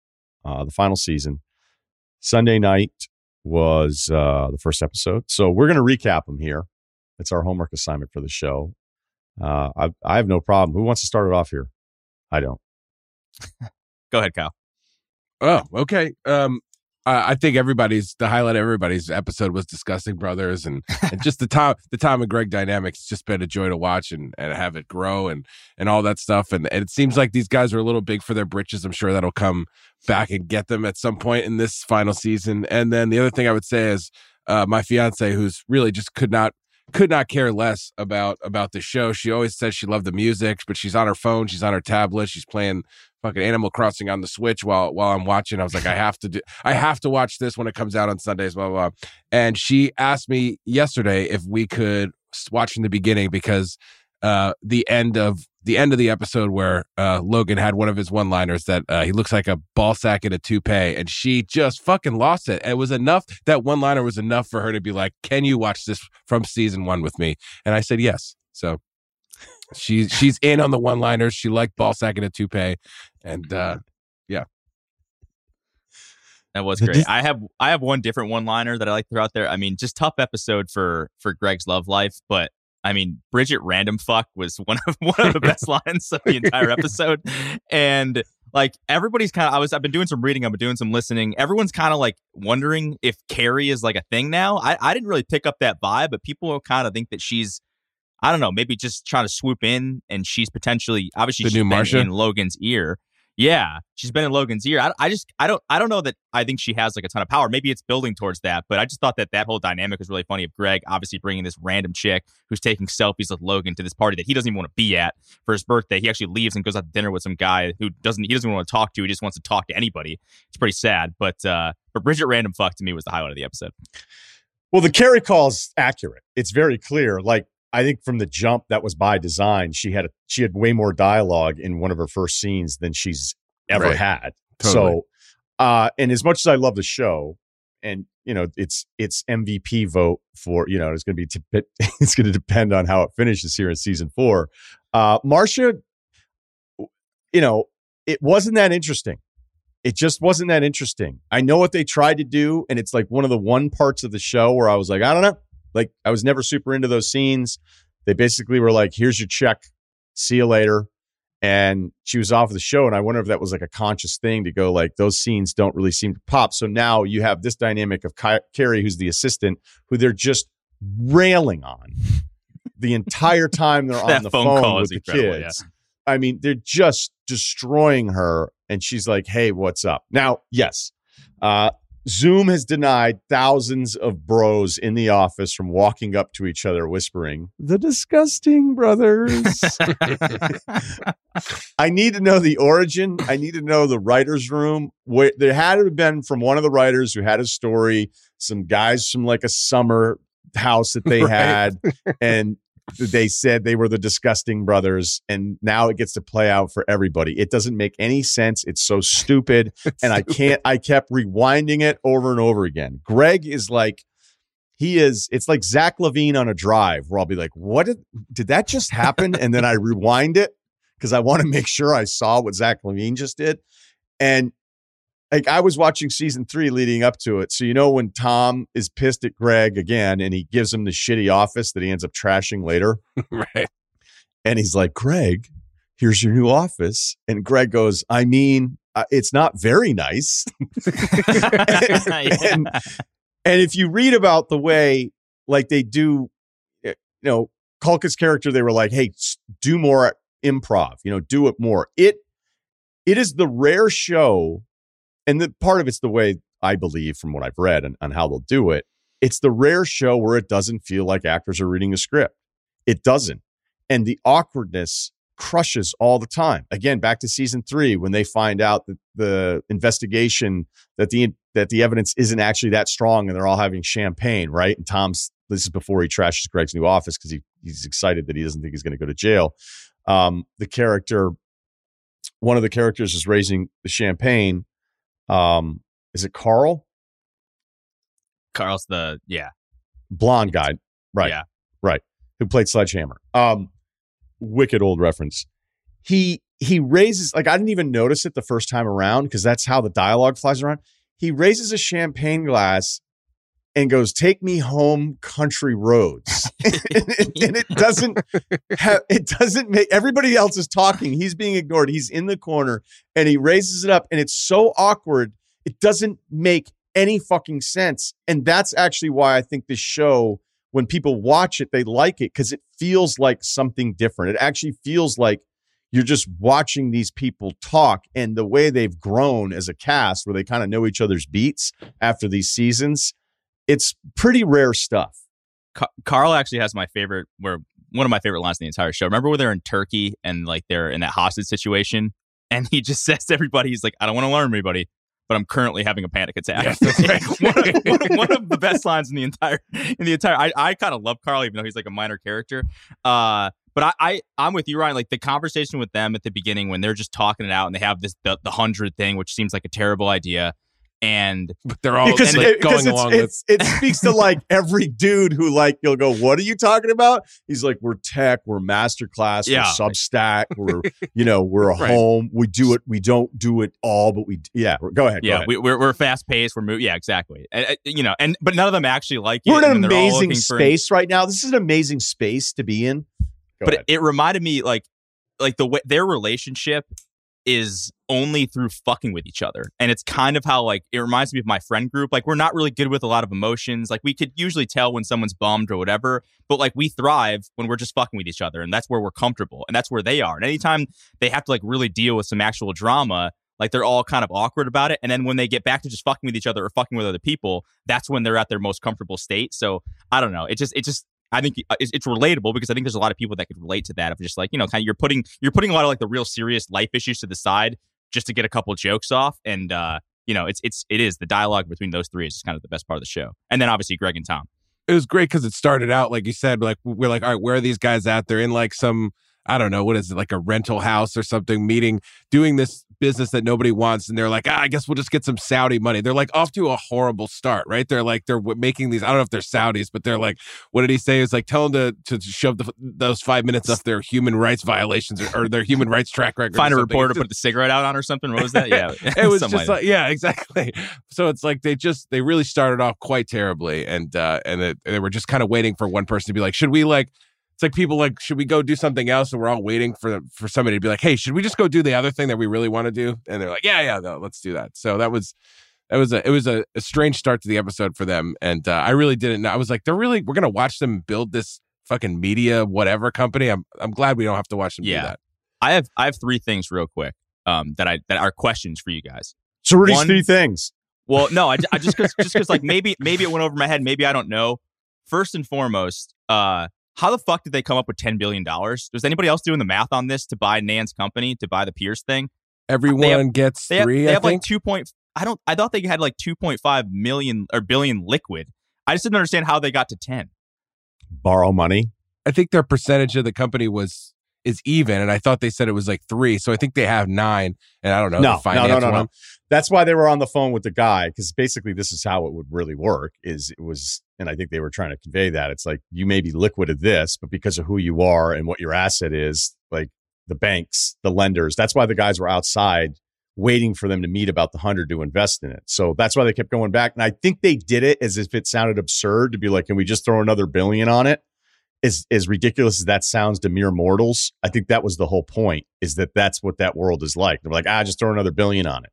uh, the final season. Sunday night was uh, the first episode. So we're going to recap them here. It's our homework assignment for the show. Uh, I, I have no problem. Who wants to start it off here? I don't. Go ahead, Kyle. Oh, okay. Um, I think everybody's the highlight of everybody's episode was discussing brothers and, and just the Tom the Tom and Greg dynamics. It's just been a joy to watch and, and have it grow and and all that stuff. And, and it seems like these guys are a little big for their britches. I'm sure that'll come back and get them at some point in this final season. And then the other thing I would say is uh, my fiance, who's really just could not could not care less about about the show. She always says she loved the music, but she's on her phone, she's on her tablet, she's playing fucking Animal Crossing on the Switch while while I'm watching. I was like, I have to do, I have to watch this when it comes out on Sundays, blah blah. blah. And she asked me yesterday if we could watch from the beginning because uh, the end of the end of the episode where uh, Logan had one of his one liners that uh, he looks like a ball sack in a toupee, and she just fucking lost it. It was enough that one liner was enough for her to be like, "Can you watch this from season one with me?" And I said yes. So she's she's in on the one liners. She liked ball sack in a toupee, and uh, yeah. That was great. I have I have one different one liner that I like to throw out there. I mean, just tough episode for for Greg's love life, but I mean, Bridget random fuck was one of one of the best lines of the entire episode. And like everybody's kind of I was I've been doing some reading, I've been doing some listening. Everyone's kind of like wondering if Kerry is like a thing now. I, I didn't really pick up that vibe, but people kind of think that she's I don't know, maybe just trying to swoop in and she's potentially obviously the she's new Marcia in Logan's ear. Yeah, she's been in Logan's ear. I, I just I don't I don't know that I think she has like a ton of power. Maybe it's building towards that, but I just thought that that whole dynamic was really funny. Of Greg obviously bringing this random chick who's taking selfies with Logan to this party that he doesn't even want to be at for his birthday. He actually leaves and goes out to dinner with some guy who doesn't he doesn't want to talk to. He just wants to talk to anybody. It's pretty sad, but uh but Bridget random fuck to me was the highlight of the episode. Well, the Kerry call is accurate. It's very clear. Like I think from the jump that was by design. She had a, she had way more dialogue in one of her first scenes than she's ever Right. had. Totally. So, uh, and as much as I love the show, and you know, it's it's MVP vote for you know, it's going to be t- it's going to depend on how it finishes here in season four. Uh, Marcia, you know, it wasn't that interesting. It just wasn't that interesting. I know what they tried to do, and it's like one of the one parts of the show where I was like, I don't know. Like I was never super into those scenes. They basically were like, "Here's your check. See you later." And she was off of the show, and I wonder if that was like a conscious thing to go like those scenes don't really seem to pop. So now you have this dynamic of Ky- Kerry, who's the assistant, who they're just railing on the entire time they're on the phone phone, call with the incredible, yeah. kids. I mean, they're just destroying her, and she's like, "Hey, what's up?" Now, yes, uh, Zoom has denied thousands of bros in the office from walking up to each other whispering, The disgusting brothers. I need to know the origin. I need to know the writer's room. Where, there had to have been from one of the writers who had a story, some guys from like a summer house that they right. had. And they said they were the disgusting brothers and now it gets to play out for everybody. It doesn't make any sense. It's so stupid it's and stupid. i can't i kept rewinding it over and over again. Greg is like he is it's like Zach LaVine on a drive where i'll be like what did did that just happen? And then i rewind it because i want to make sure i saw what Zach LaVine just did. And like I was watching season three leading up to it. So you know when Tom is pissed at Greg again and he gives him the shitty office that he ends up trashing later. right. And he's like, Greg, here's your new office. And Greg goes, I mean, uh, it's not very nice. and, and, and if you read about the way like they do, eh, you know, Culkin's character, they were like, hey, do more improv, you know, do it more. It it is the rare show and the part of it's the way I believe from what I've read and, and how they'll do it. It's the rare show where it doesn't feel like actors are reading a script. It doesn't. And the awkwardness crushes all the time. Again, back to season three, when they find out that the investigation that the that the evidence isn't actually that strong and they're all having champagne, right? And Tom's this is before he trashes Greg's new office because he he's excited that he doesn't think he's going to go to jail. Um, the character, one of the characters is raising the champagne um, is it Carl? Carl's the yeah blonde guy, right? Yeah, right. Who played Sledgehammer? Um, wicked old reference. He he raises like I didn't even notice it the first time around because that's how the dialogue flies around. He raises a champagne glass and goes, "Take me home, country roads," and, and, it doesn't have it doesn't make everybody else is talking. He's being ignored. He's in the corner, and he raises it up, and it's so awkward. It doesn't make any fucking sense, and that's actually why I think this show, when people watch it, they like it because it feels like something different. It actually feels like you're just watching these people talk and the way they've grown as a cast where they kind of know each other's beats after these seasons it's pretty rare stuff. Carl actually has my favorite, where one of my favorite lines in the entire show. Remember when they're in Turkey and like they're in that hostage situation, and he just says to everybody, he's like, "I don't want to alarm anybody, but I'm currently having a panic attack." Yes, one, of, one, one, of, the best lines in the entire in the entire. I, I kind of love Carl, even though he's like a minor character. Uh, but I, I I'm with you, Ryan. Like the conversation with them at the beginning when they're just talking it out and they have this the, the hundred thing, which seems like a terrible idea and they're all because, like, it, going along with it speaks to like every dude who like you'll go what are you talking about he's like we're tech we're masterclass yeah. we're substack we're you know we're a right. home we do it we don't do it all but we yeah go ahead yeah go ahead. We, are we're, we're fast paced we're moving yeah exactly and, uh, you know and but none of them actually like we're in an amazing space for, right now this is an amazing space to be in go but it, it reminded me like like the way their relationship is only through fucking with each other. And it's kind of how like it reminds me of my friend group. Like we're not really good with a lot of emotions. Like we could usually tell when someone's bummed or whatever, but like we thrive when we're just fucking with each other and that's where we're comfortable and that's where they are. And anytime they have to like really deal with some actual drama, like they're all kind of awkward about it. And then when they get back to just fucking with each other or fucking with other people, that's when they're at their most comfortable state. So I don't know. It just it just I think uh, it's, relatable because I think there's a lot of people that could relate to that of just like you know kind of you're putting you're putting a lot of like the real serious life issues to the side just to get a couple jokes off. And uh you know it's it's it is the dialogue between those three is just kind of the best part of the show. And then obviously Greg and Tom. It was great because it started out like you said like we're like all right where are these guys at? They're in like some I don't know what is it like a rental house or something meeting doing this business that nobody wants and they're like ah, I guess we'll just get some Saudi money. They're like off to a horrible start, right? They're like they're making these I don't know if they're Saudis, but they're like what did he say? Is like tell them to to shove the, those 5 minutes up their human rights violations or, or their human rights track record. Find a reporter put the cigarette out on or something. What was that? Yeah. it was just like, like yeah, exactly. So it's like they just they really started off quite terribly and uh and it, they were just kind of waiting for one person to be like should we like it's like people like, should we go do something else? And we're all waiting for for somebody to be like, hey, should we just go do the other thing that we really want to do? And they're like, yeah, yeah, no, let's do that. So that was that was a it was a, a strange start to the episode for them, and uh, I really didn't know. I was like, they're really we're gonna watch them build this fucking media whatever company. I'm I'm glad we don't have to watch them yeah. do that. I have I have three things real quick um, that I that are questions for you guys. So what are these three things? Well, no, I, I just cause, just because like maybe maybe it went over my head. Maybe I don't know. First and foremost, uh, how the fuck did they come up with ten billion dollars? Was anybody else doing the math on this to buy Nan's company to buy the Pierce thing? Everyone have, gets they three. Have, they I have think. like two point. I don't. I thought they had like two point five million or billion liquid. I just didn't understand how they got to ten. Borrow money. I think their percentage of the company was is even, and I thought they said it was like three. So I think they have nine, and I don't know. No, the no, no, no, no. That's why they were on the phone with the guy because basically this is how it would really work. Is it was, and I think they were trying to convey that it's like you may be liquid of this, but because of who you are and what your asset is, like the banks, the lenders. That's why the guys were outside waiting for them to meet about the hundred to invest in it. So that's why they kept going back. And I think they did it as if it sounded absurd to be like, can we just throw another billion on it? As as ridiculous as that sounds to mere mortals, I think that was the whole point. Is that that's what that world is like? They're like, ah, just throw another billion on it.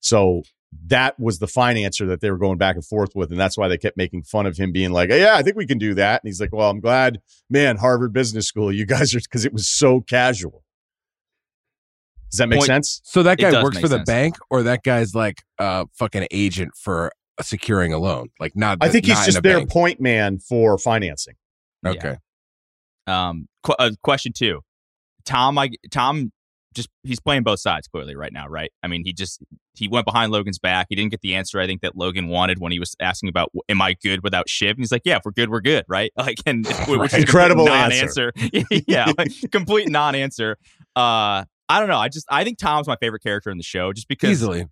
So that was the financer that they were going back and forth with. And that's why they kept making fun of him being like, yeah, I think we can do that. And he's like, well, I'm glad, man, Harvard Business School, you guys are, because it was so casual. Does that make Point- sense? So that guy works make for the sense. bank, or that guy's like a fucking agent for securing a loan. Like not. I think he's just their bank. point man for financing. Yeah. Um, qu- uh, question two, Tom. I Tom just he's playing both sides clearly right now, right? I mean, he just he went behind Logan's back. He didn't get the answer I think that Logan wanted when he was asking about am I good without Shiv? And he's like, yeah, if we're good, we're good, right? Like, and which is Incredible non-answer. yeah, like, complete non-answer. Uh, I don't know. I just I think Tom's my favorite character in the show just because Easily.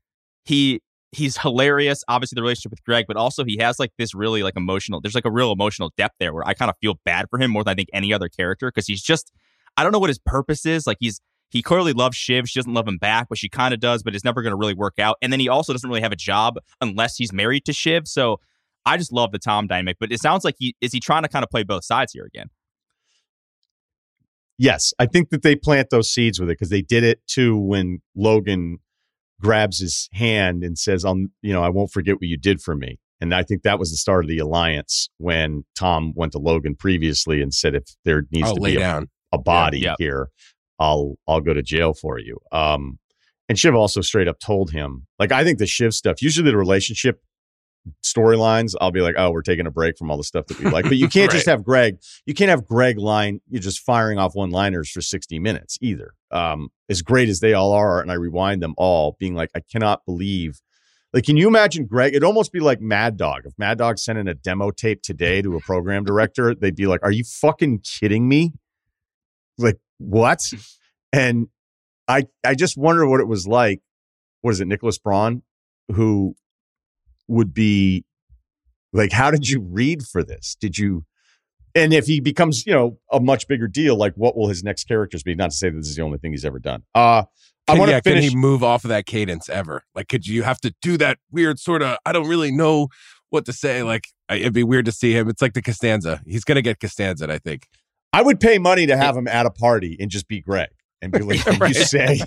he he's hilarious obviously the relationship with greg but also he has like this really like emotional there's like a real emotional depth there where i kind of feel bad for him more than i think any other character because he's just i don't know what his purpose is like he's he clearly loves shiv she doesn't love him back but she kind of does but it's never going to really work out and then he also doesn't really have a job unless he's married to shiv so i just love the tom dynamic but it sounds like he is he trying to kind of play both sides here again? Yes, I think that they plant those seeds with it because they did it too when Logan grabs his hand and says, "I'm, you know, I won't forget what you did for me." And I think that was the start of the alliance when Tom went to Logan previously and said, "If there needs I'll to lay be a, a body Yeah. here, I'll I'll go to jail for you." Um, and Shiv also straight up told him, like, I think the Shiv stuff. Usually, the relationship storylines, I'll be like, "Oh, we're taking a break from all the stuff that we like," but you can't just have Greg you can't have Greg line you're just firing off one liners for 60 minutes either. Um, as great as they all are, and I rewind them all, being like, I cannot believe. Like, can you imagine Greg? It'd almost be like Mad Dog. If Mad Dog sent in a demo tape today to a program director, they'd be like, Are you fucking kidding me? Like, what? And I I just wonder what it was like. What is it, Nicholas Braun, who would be like, how did you read for this? Did you and if he becomes, you know, a much bigger deal, like what will his next characters be? Not to say that this is the only thing he's ever done. Uh I Can, want yeah, to finish. can he move off of that cadence ever? Like, could you have to do that weird sort of? I don't really know what to say. Like, I- it'd be weird to see him. It's like the Costanza. He's gonna get Costanza, I think. I would pay money to have him at a party and just be Greg and be like, "Can Right. you say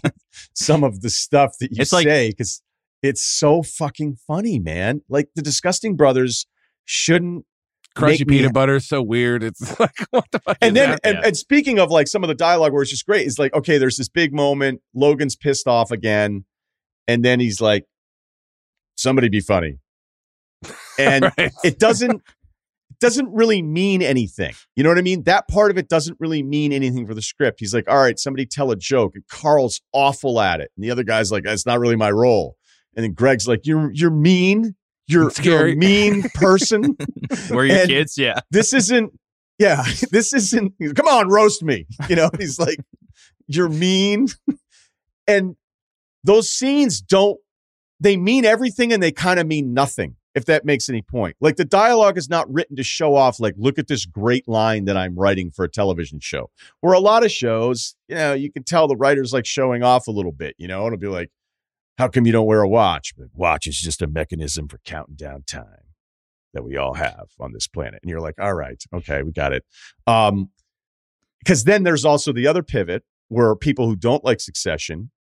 some of the stuff that you It's say because it's so fucking funny, man. Like the Disgusting Brothers shouldn't Crunchy Make me- peanut butter is so weird. It's like, what the fuck? and is then that? and, Yeah. and speaking of like some of the dialogue where it's just great it's like okay there's this big moment logan's pissed off again and then he's like somebody be funny and Right. it doesn't it doesn't really mean anything you know what i mean that part of it doesn't really mean anything for the script he's like all right somebody tell a joke and carl's awful at it and the other guy's like that's not really my role and then greg's like you're you're mean you're, you're a mean person. Where are your And- kids? Yeah. this isn't yeah this isn't come on roast me. You know he's like you're mean. And those scenes don't they mean everything and they kind of mean nothing if that makes any point. Like the dialogue is not written to show off like look at this great line that i'm writing for a television show. Where a lot of shows you know you can tell the writers like showing off a little bit you know it'll be like how come you don't wear a watch but watch is just a mechanism for counting down time that we all have on this planet. And you're like, all right, okay, we got it. Um, because then there's also the other pivot where people who don't like succession,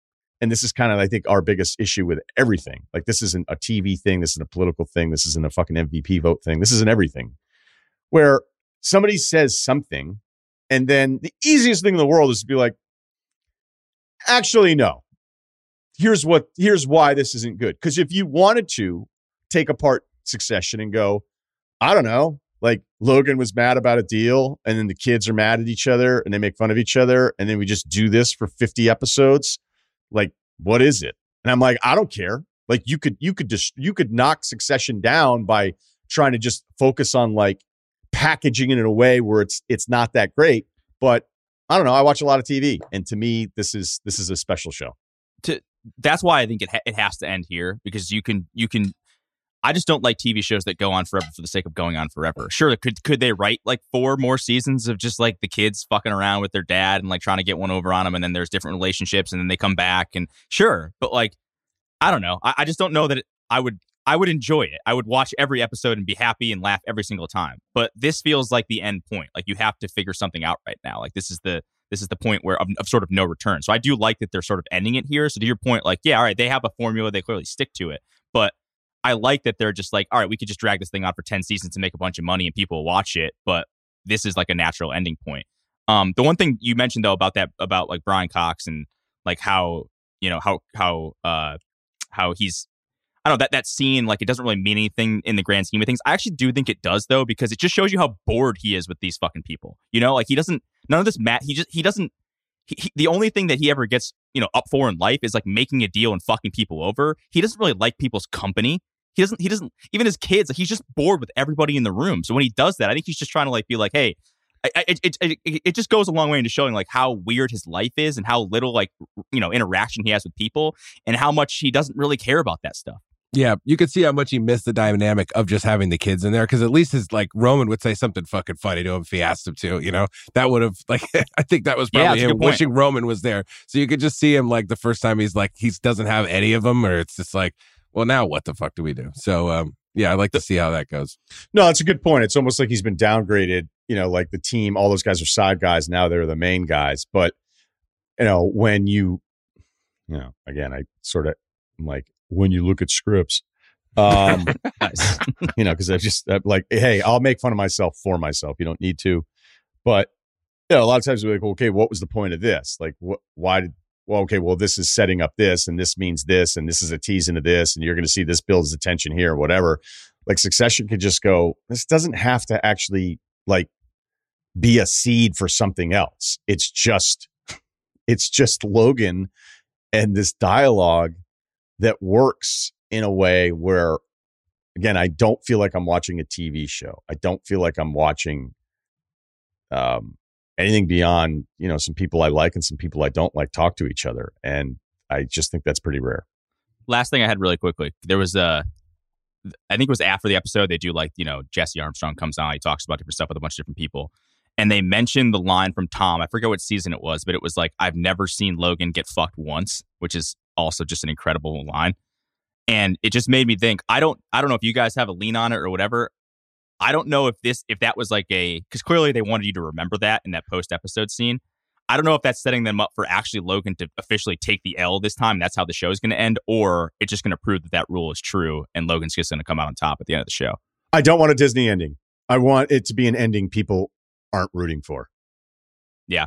and this is kind of, I think, our biggest issue with everything. Like, this isn't a TV thing, this isn't a political thing, this isn't a fucking MVP vote thing, this isn't everything. Where somebody says something, and then the easiest thing in the world is to be like, actually, no. Here's what here's why this isn't good. Because if you wanted to, take apart Succession and go, I don't know, like Logan was mad about a deal, and then the kids are mad at each other and they make fun of each other, and then we just do this for 50 episodes. Like, what is it? And I'm like, I don't care. Like you could you could just you could knock Succession down by trying to just focus on like packaging it in a way where it's it's not that great. But I don't know. I watch a lot of TV, and to me, this is this is a special show. That's why I think it ha- it has to end here because you can you can. I just don't like TV shows that go on forever for the sake of going on forever. Sure, could could they write like four more seasons of just like the kids fucking around with their dad and like trying to get one over on them, and then there's different relationships, and then they come back and sure, but like I don't know. I, I just don't know that it, I would I would enjoy it. I would watch every episode and be happy and laugh every single time. But this feels like the end point. Like you have to figure something out right now. Like this is the this is the point where of, of, sort of no return. So I do like that they're sort of ending it here. So to your point, like yeah, all right, they have a formula, they clearly stick to it. But I like that they're just like, all right, we could just drag this thing out for ten seasons and make a bunch of money and people watch it. But this is like a natural ending point. Um, the one thing you mentioned though about that about like Brian Cox and like how you know how how uh how he's I don't know that that scene like it doesn't really mean anything in the grand scheme of things. I actually do think it does though because it just shows you how bored he is with these fucking people. You know, like he doesn't none of this Matt. He just he doesn't. He, he, the only thing that he ever gets you know up for in life is like making a deal and fucking people over. He doesn't really like people's company. He doesn't. He doesn't. Even his kids. Like, he's just bored with everybody in the room. So when he does that, I think he's just trying to like be like, hey, it, it, it, it just goes a long way into showing like how weird his life is and how little like you know interaction he has with people and how much he doesn't really care about that stuff yeah, you could see how much he missed the dynamic of just having the kids in there because at least his like Roman would say something fucking funny to him if he asked him to, you know. That would have like I think that was probably yeah, him wishing Roman was there. So you could just see him like the first time he's like he doesn't have any of them, or it's just like, well, now what the fuck do we do? So um yeah, I'd like to see how that goes. No, that's a good point. It's almost like he's been downgraded. You know, like the team, all those guys are side guys. Now they're the main guys. But you know, when you, you know, again, I sort of I'm like when you look at scripts, um, you know, because I just I'm like, hey, I'll make fun of myself for myself. You don't need to, but you know, a lot of times we're like, okay, what was the point of this? Like, what? Why did? Well, okay, well, this is setting up this, and this means this, and this is a tease into this, and you're going to see this builds attention here, or whatever. Like Succession could just go. This doesn't have to actually like be a seed for something else. It's just, it's just Logan and this dialogue that works in a way where again i don't feel like i'm watching a tv show. I don't feel like i'm watching um, anything beyond you know some people i like and some people i don't like talk to each other and i just think that's pretty rare. Last thing i had really quickly there was a i think it was after the episode they do like you know jesse armstrong comes on he talks about different stuff with a bunch of different people and they mentioned the line from tom i forget what season it was but it was like i've never seen logan get fucked once which is also just an incredible line. And it just made me think i don't i don't know if you guys have a lean on it or whatever. I don't know if this if that was like a because clearly they wanted you to remember that in that post episode scene. I don't know if that's setting them up for actually logan to officially take the l this time that's how the show is going to end or it's just going to prove that that rule is true and logan's just going to come out on top at the end of the show. I don't want a disney ending. I want it to be an ending people aren't rooting for. Yeah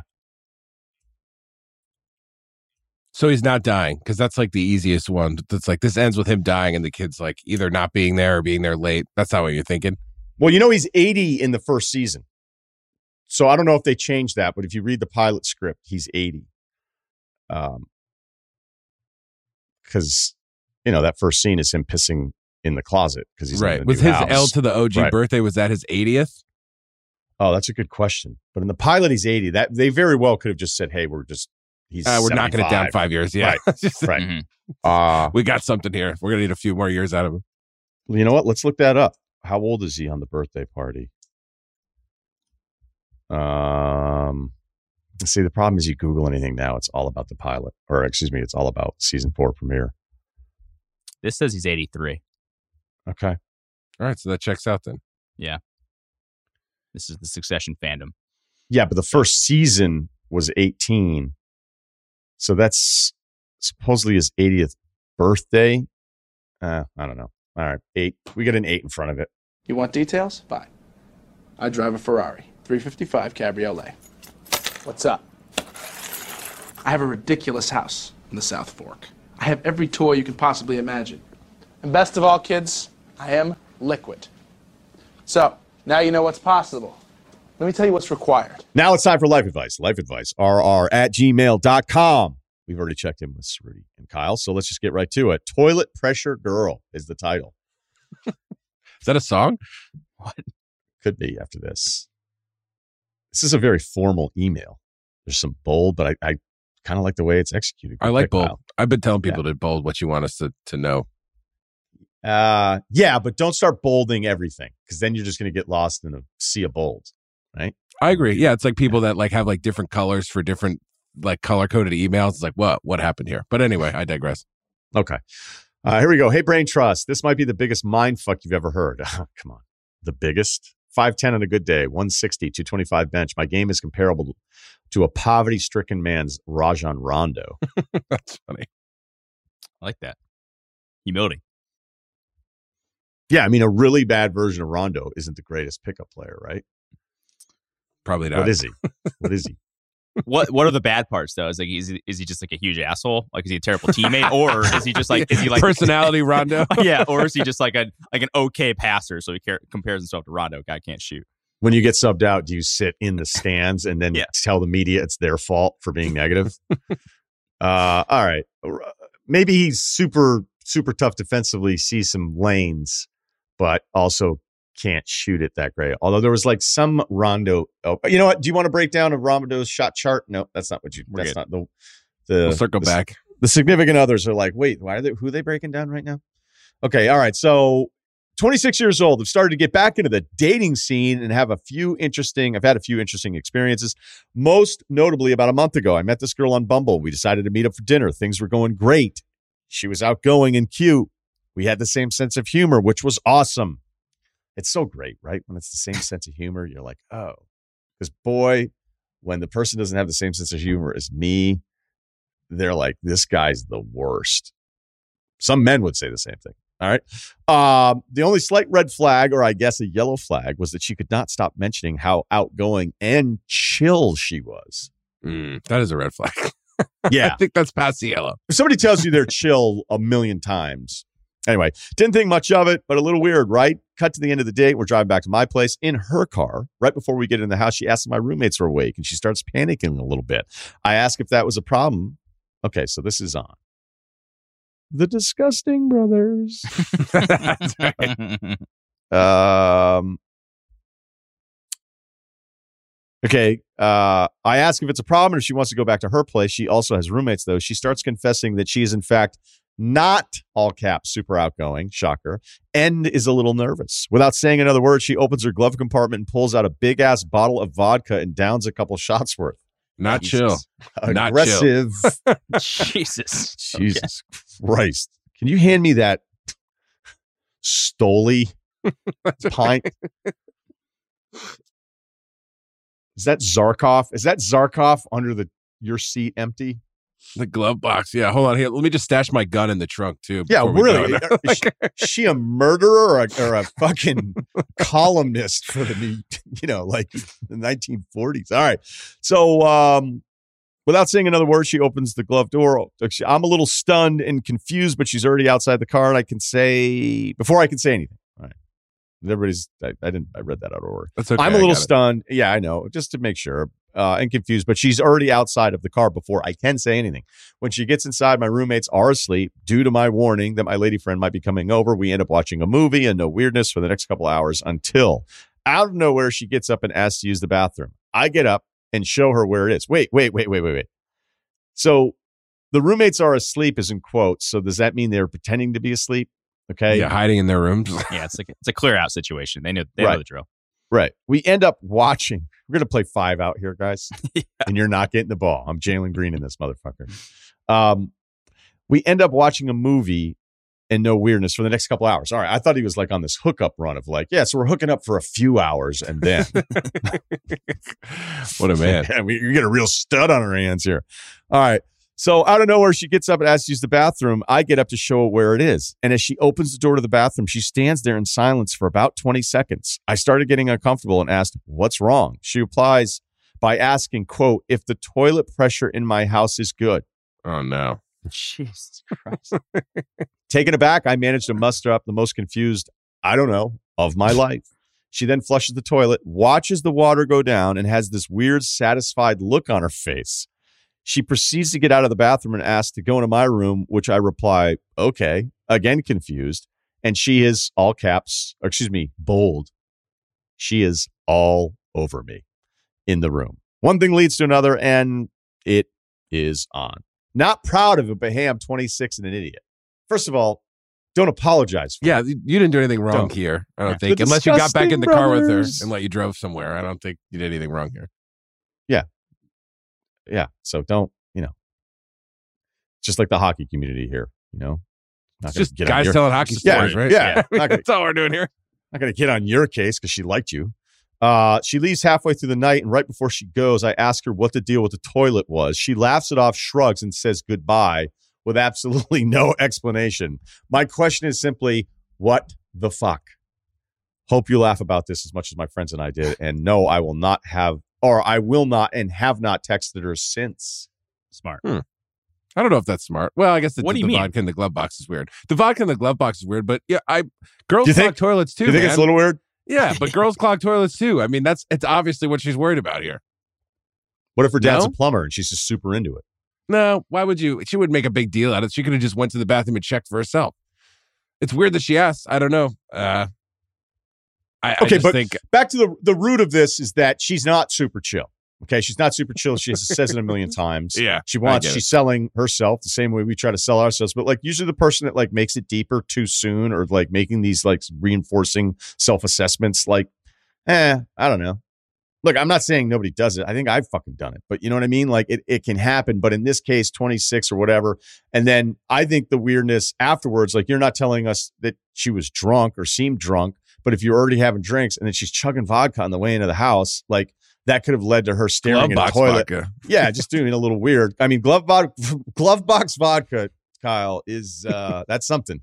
so he's not dying because that's like the easiest one. That's like this ends with him dying and the kid's like either not being there or being there late. That's not what you're thinking. Well, you know he's 80 in the first season. So I don't know if they changed that, but if you read the pilot script, he's 80. Um cuz you know that first scene is him pissing in the closet because he's right. Was his house. L to the OG right. birthday was that his 80th? Oh, that's a good question. But in the pilot, he's 80. That they very well could have just said, "Hey, we're just He's uh, we're knocking it down five years. Yeah, right. right. Mm-hmm. Uh, we got something here. We're gonna need a few more years out of him. You know what? Let's look that up. How old is he on the birthday party? Um, see, the problem is you Google anything now, it's all about the pilot, or excuse me, it's all about season four premiere. This says he's 83. Okay. All right. So that checks out then. Yeah. This is the succession fandom. Yeah. But the first season was 18. So that's supposedly his 80th birthday. Uh, I don't know. All right, eight. We got an eight in front of it. You want details? Fine. I drive a Ferrari 355 Cabriolet. What's up? I have a ridiculous house in the South Fork. I have every toy you can possibly imagine. And best of all, kids, I am liquid. So, now you know what's possible. Let me tell you what's required. Now it's time for life advice. Life advice, rr at gmail.com. We've already checked in with Ceruti and Kyle, so let's just get right to it. Toilet Pressure Girl is the title. Is that a song? What? Could be after this. This is a very formal email. There's some bold, but I, I kind of like the way it's executed. I like bold. Kyle. I've been telling people to bold what you want us to, to know. Uh, yeah, but don't start bolding everything because then you're just going to get lost in a sea of bold. I agree. Yeah, it's like people that like have like different colors for different like color coded emails. It's like what what happened here? But anyway, I digress. Okay. Uh, here we go. Hey, Brain Trust. This might be the biggest mind fuck you've ever heard. Come on. The biggest? 5'10 on a good day, 160, 225 bench. My game is comparable to a poverty stricken man's Rajon Rondo. That's funny. I like that. Humility. Yeah, I mean, a really bad version of Rondo isn't the greatest pickup player, right? Probably not. What is he? What is he? What What are the bad parts though? Is like is he, is he just like a huge asshole? Like is he a terrible teammate, or is he just like is he like personality Rondo? yeah, or is he just like a like an okay passer? So he care, compares himself to Rondo. Guy can't shoot. When you get subbed out, do you sit in the stands and then Yeah. tell the media it's their fault for being negative? uh, all right. Maybe he's super, super tough defensively, sees some lanes, but also can't shoot it that great. Although there was like some Rondo. Oh, you know what? Do you want to break down a Rondo's shot chart? No, that's not what you. We're that's good. not the. The We'll circle the- back. the significant others are like, wait, why are they who are they breaking down right now? Okay, all right. So 26 years old, I've started to get back into the dating scene and have a few interesting, I've had a few interesting experiences. Most notably, about a month ago, I met this girl on Bumble. We decided to meet up for dinner. Things were going great. She was outgoing and cute. We had the same sense of humor, which was awesome. It's so great, right? When it's the same sense of humor, you're like, oh, because boy, when the person doesn't have the same sense of humor as me, they're like, this guy's the worst. Some men would say the same thing. All right. Um, the only slight red flag, or I guess a yellow flag, was that she could not stop mentioning how outgoing and chill she was. Mm, that is a red flag. Yeah. I think that's past the yellow. if somebody tells you they're chill a million times. Anyway, didn't think much of it, but a little weird, right? Cut to the end of the day. We're driving back to my place in her car. Right before we get in the house, she asks if my roommates are awake and she starts panicking a little bit. I ask if that was a problem. Okay, so this is on. The Disgusting Brothers. Um. Okay. Uh, I ask if it's a problem if she wants to go back to her place. She also has roommates, though. She starts confessing that she is, in fact, not all caps super outgoing. Shocker. And is a little nervous. Without saying another word, she opens her glove compartment and pulls out a big ass bottle of vodka and downs a couple shots worth. Not chill. Jesus. Not Aggressive. Jesus. Jesus Christ. Can you hand me that Stoli pint? Is that Zarkov? Is that Zarkov under the your seat empty? The glove box. Yeah, hold on here. Let me just stash my gun in the trunk too. Yeah, before we go really. there. Is she, is she a murderer or a, or a fucking columnist for the new, you know, like the 1940s? All right. So, um, without saying another word, she opens the glove door. I'm a little stunned and confused, but she's already outside the car, and I can say before I can say anything. All right. Everybody's. I, I didn't. I read that out of order. That's okay. I'm a little got it. stunned. Yeah, I know. Just to make sure. Uh, and confused, but she's already outside of the car before I can say anything. When she gets inside, my roommates are asleep. Due to my warning that my lady friend might be coming over, we end up watching a movie and no weirdness for the next couple hours until out of nowhere she gets up and asks to use the bathroom. I get up and show her where it is. Wait, wait, wait, wait, wait, wait. So the roommates are asleep, is in quotes. So does that mean they're pretending to be asleep? Okay. Yeah, hiding in their rooms. Yeah, it's like it's a clear out situation. They know they know the drill. Right. We end up watching. We're gonna play five out here, guys, and you're not getting the ball. I'm Jalen Green in this motherfucker. Um, we end up watching a movie and no weirdness for the next couple hours. All right. I thought he was like on this hookup run of like, yeah, so we're hooking up for a few hours and then what a man. Yeah, we, you get a real stud on our hands here. All right. So out of nowhere, she gets up and asks to use the bathroom. I get up to show her where it is. And as she opens the door to the bathroom, she stands there in silence for about 20 seconds. I started getting uncomfortable and asked, What's wrong? She replies by asking, quote, if the toilet pressure in my house is good. Oh no. Jesus Christ. Taken aback, I managed to muster up the most confused I don't know, of my life. She then flushes the toilet, watches the water go down, and has this weird, satisfied look on her face. She proceeds to get out of the bathroom and asks to go into my room, which I reply, okay, again confused. And she is all caps, or excuse me, bold. She is all over me in the room. One thing leads to another, and it is on. Not proud of it, but hey, I'm 26 and an idiot. First of all, don't apologize. For Yeah, it. you you didn't do anything wrong Don't. here. I don't Yeah. think, The unless you got back in the car with her and let you drove somewhere. I don't think you did anything wrong here. yeah. So don't, you know, just like the hockey community here, you know, not just get guys your- telling hockey Yeah, stories, right? yeah. Gonna- That's all we're doing here. not going to get on your case because she liked you. Uh, she leaves halfway through the night, and right before she goes, I ask her what the deal with the toilet was. She laughs it off, shrugs, and says goodbye with absolutely no explanation. My question is simply, what the fuck? Hope you laugh about this as much as my friends and I did. And no, I will not have, or I will not, and have not texted her since. Smart. I don't know if that's smart. Well, I guess the, What do you the mean? vodka in the glove box is weird. The vodka in the glove box is weird, but yeah, I girls clog think- toilets too. Do you think man. it's a little weird? yeah, but girls clog toilets too. I mean, that's it's obviously what she's worried about here. What if her dad's No? a plumber and she's just super into it? No, why would you? She wouldn't make a big deal out of it. She could have just went to the bathroom and checked for herself. It's weird that she asked. I don't know. Uh, I, I Okay, just but- think back to the the root of this is that she's not super chill. Okay, she's not super chill. She says it a million times. Yeah, she wants. She's selling herself the same way we try to sell ourselves. But like usually the person that like makes it deeper too soon, or like making these like reinforcing self assessments, like, eh, I don't know. Look, I'm not saying nobody does it. I think I've fucking done it, but you know what I mean. Like it, it can happen. But in this case, 26 or whatever, and then I think the weirdness afterwards, like you're not telling us that she was drunk or seemed drunk, but if you're already having drinks and then she's chugging vodka on the way into the house, like that could have led to her staring glove in the toilet. vodka. Yeah, just doing a little weird. I mean, glove glove box vodka, Kyle, is uh that's something.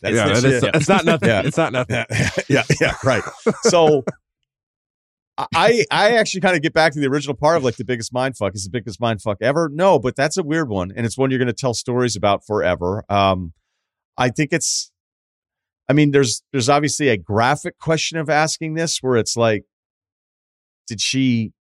That's yeah, that is, shit. it's not nothing. Yeah. It's not nothing. yeah, yeah, yeah, right. So I I actually kind of get back to the original part of like the biggest mind fuck is the biggest mind fuck ever. No, but that's a weird one, and it's one you're going to tell stories about forever. Um, I think it's. I mean, there's there's obviously a graphic question of asking this where it's like, did she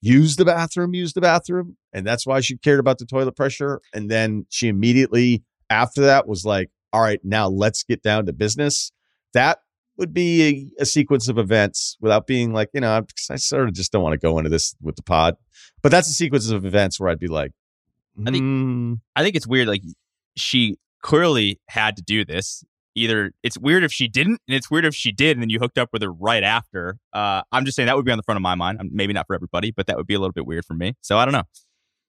use the bathroom, use the bathroom, and that's why she cared about the toilet pressure, and then she immediately after that was like, all right, now let's get down to business. That would be a, a sequence of events without being like, you know, I, I sort of just don't want to go into this with the pod, but that's a sequence of events where I'd be like, I think- hmm, I think it's weird. Like she clearly had to do this. Either it's weird if she didn't, and it's weird if she did, and then you hooked up with her right after. Uh, I'm just saying that would be on the front of my mind. Um, Maybe not for everybody, but that would be a little bit weird for me. So I don't know.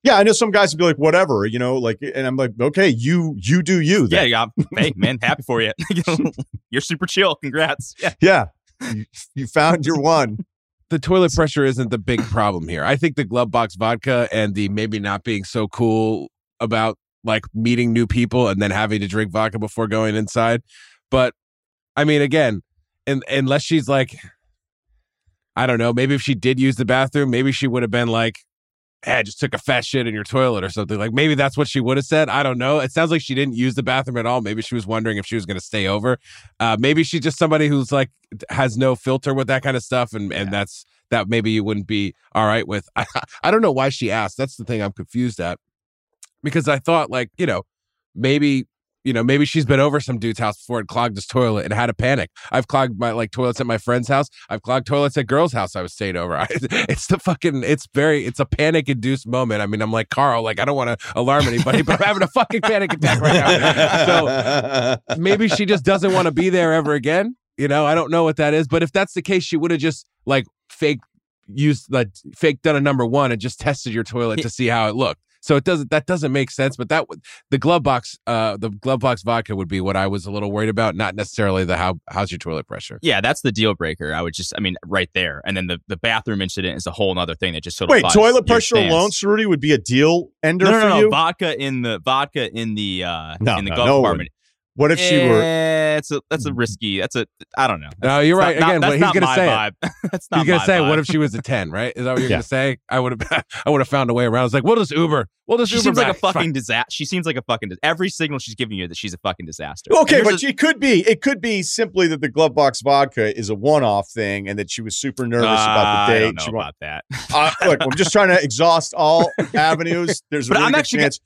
yeah, I know some guys would be like, whatever, you know, like, and I'm like, okay, you you do you, Yeah, yeah. Hey, man, happy for you. You're super chill. Congrats. Yeah. yeah, you, you found your one. the toilet pressure isn't the big problem here. I think the glove box vodka and the maybe not being so cool about like meeting new people and then having to drink vodka before going inside. But I mean, again, and unless she's like, I don't know, maybe if she did use the bathroom, maybe she would have been like, hey, I just took a fat shit in your toilet or something. Like maybe that's what she would have said. I don't know. It sounds like she didn't use the bathroom at all. Maybe she was wondering if she was going to stay over. Uh, maybe she's just somebody who's like has no filter with that kind of stuff, and and that's that maybe you wouldn't be all right with. I, I don't know why she asked. That's the thing I'm confused at because I thought like you know maybe you know maybe she's been over some dude's house before and clogged his toilet and had a panic. I've clogged my like toilets at my friend's house. I've clogged toilets at girls' house I was staying over. I, it's the fucking it's very it's a panic induced moment. I mean I'm like Carl like I don't want to alarm anybody but I'm having a fucking panic attack right now. So maybe she just doesn't want to be there ever again. You know, I don't know what that is, but if that's the case, she would have just like fake used like fake done a number one and just tested your toilet to see how it looked. So it doesn't that doesn't make sense. But that would the glove box uh the glove box vodka would be what I was a little worried about, not necessarily the how how's your toilet pressure. Yeah, that's the deal breaker. I would just, I mean, right there. And then the, the bathroom incident is a whole other thing that just sort of Wait, toilet pressure stance. alone, Ceruti, would be a deal ender No, no, for no, no. you? Vodka in the vodka in the uh No, in the no, glove no, compartment. What if she were? Eh, It's a that's a risky. That's a I don't know. No, you're That's right. not- Again, that's what he's not gonna my say. vibe. that's not He's gonna my say, vibe. "What if she was a 10, Right? Is that what you're Yeah. gonna say? I would have. I would have found a way around. I was like, "We'll just Uber. We'll just She Uber seems like a back. It's fine." fucking disaster. She seems like a fucking. dis- Every signal she's giving you that she's a fucking disaster. Okay, but here's a- it could be. It could be simply that the glove box vodka is a one-off thing, and that she was super nervous about the Uh, I date. don't know She wa- about that. uh, look, I'm just trying to exhaust all avenues. There's a But really I'm good actually chance.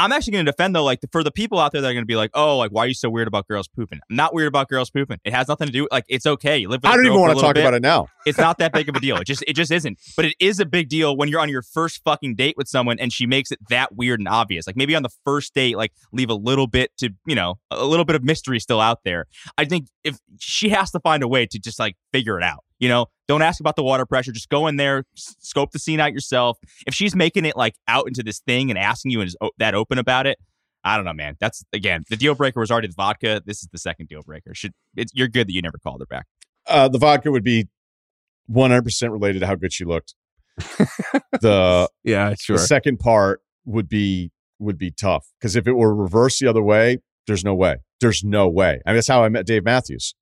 I'm actually going to defend though, like for the people out there that are going to be like, "Oh, like why are you so weird about girls pooping?" I'm not weird about girls pooping. It has nothing to do. Like it's okay. You live. With I don't even want to talk bit. about it now. It's not that big of a deal. It just it just isn't. But it is a big deal when you're on your first fucking date with someone and she makes it that weird and obvious. Like maybe on the first date, like leave a little bit to you know a little bit of mystery still out there. I think if she has to find a way to just like figure it out. You know, don't ask about the water pressure. Just go in there, s- scope the scene out yourself. If she's making it like out into this thing and asking you and is o- that open about it, I don't know, man. That's again the deal breaker was already the vodka. This is the second deal breaker. Should it's, you're good that you never called her back. Uh, the vodka would be 100 percent related to how good she looked. the Yeah, sure. the second part would be would be tough because if it were reversed the other way, there's no way. There's no way. I mean, that's how I met Dave Matthews.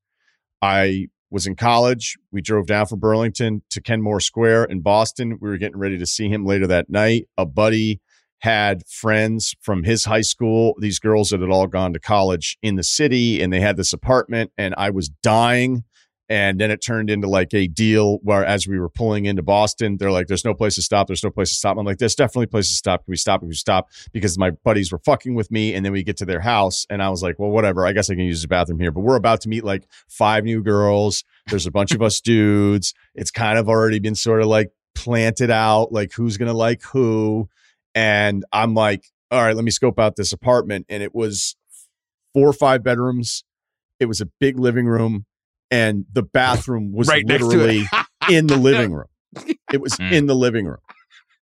I was in college. We drove down from Burlington to Kenmore Square in Boston. We were getting ready to see him later that night. A buddy had friends from his high school, these girls that had all gone to college in the city, and they had this apartment, and I was dying. And then it turned into like a deal where as we were pulling into Boston, they're like, there's no place to stop. There's no place to stop. I'm like, there's definitely a place to stop. Can we stop? Can we stop? Because my buddies were fucking with me. And then we get to their house and I was like, well, whatever. I guess I can use the bathroom here. But we're about to meet like five new girls. There's a bunch of us dudes. It's kind of already been sort of like planted out, like who's going to like who. And I'm like, all right, let me scope out this apartment. And it was four or five bedrooms. It was a big living room and the bathroom was Right next to it. literally in the living room. It was Mm. in the living room.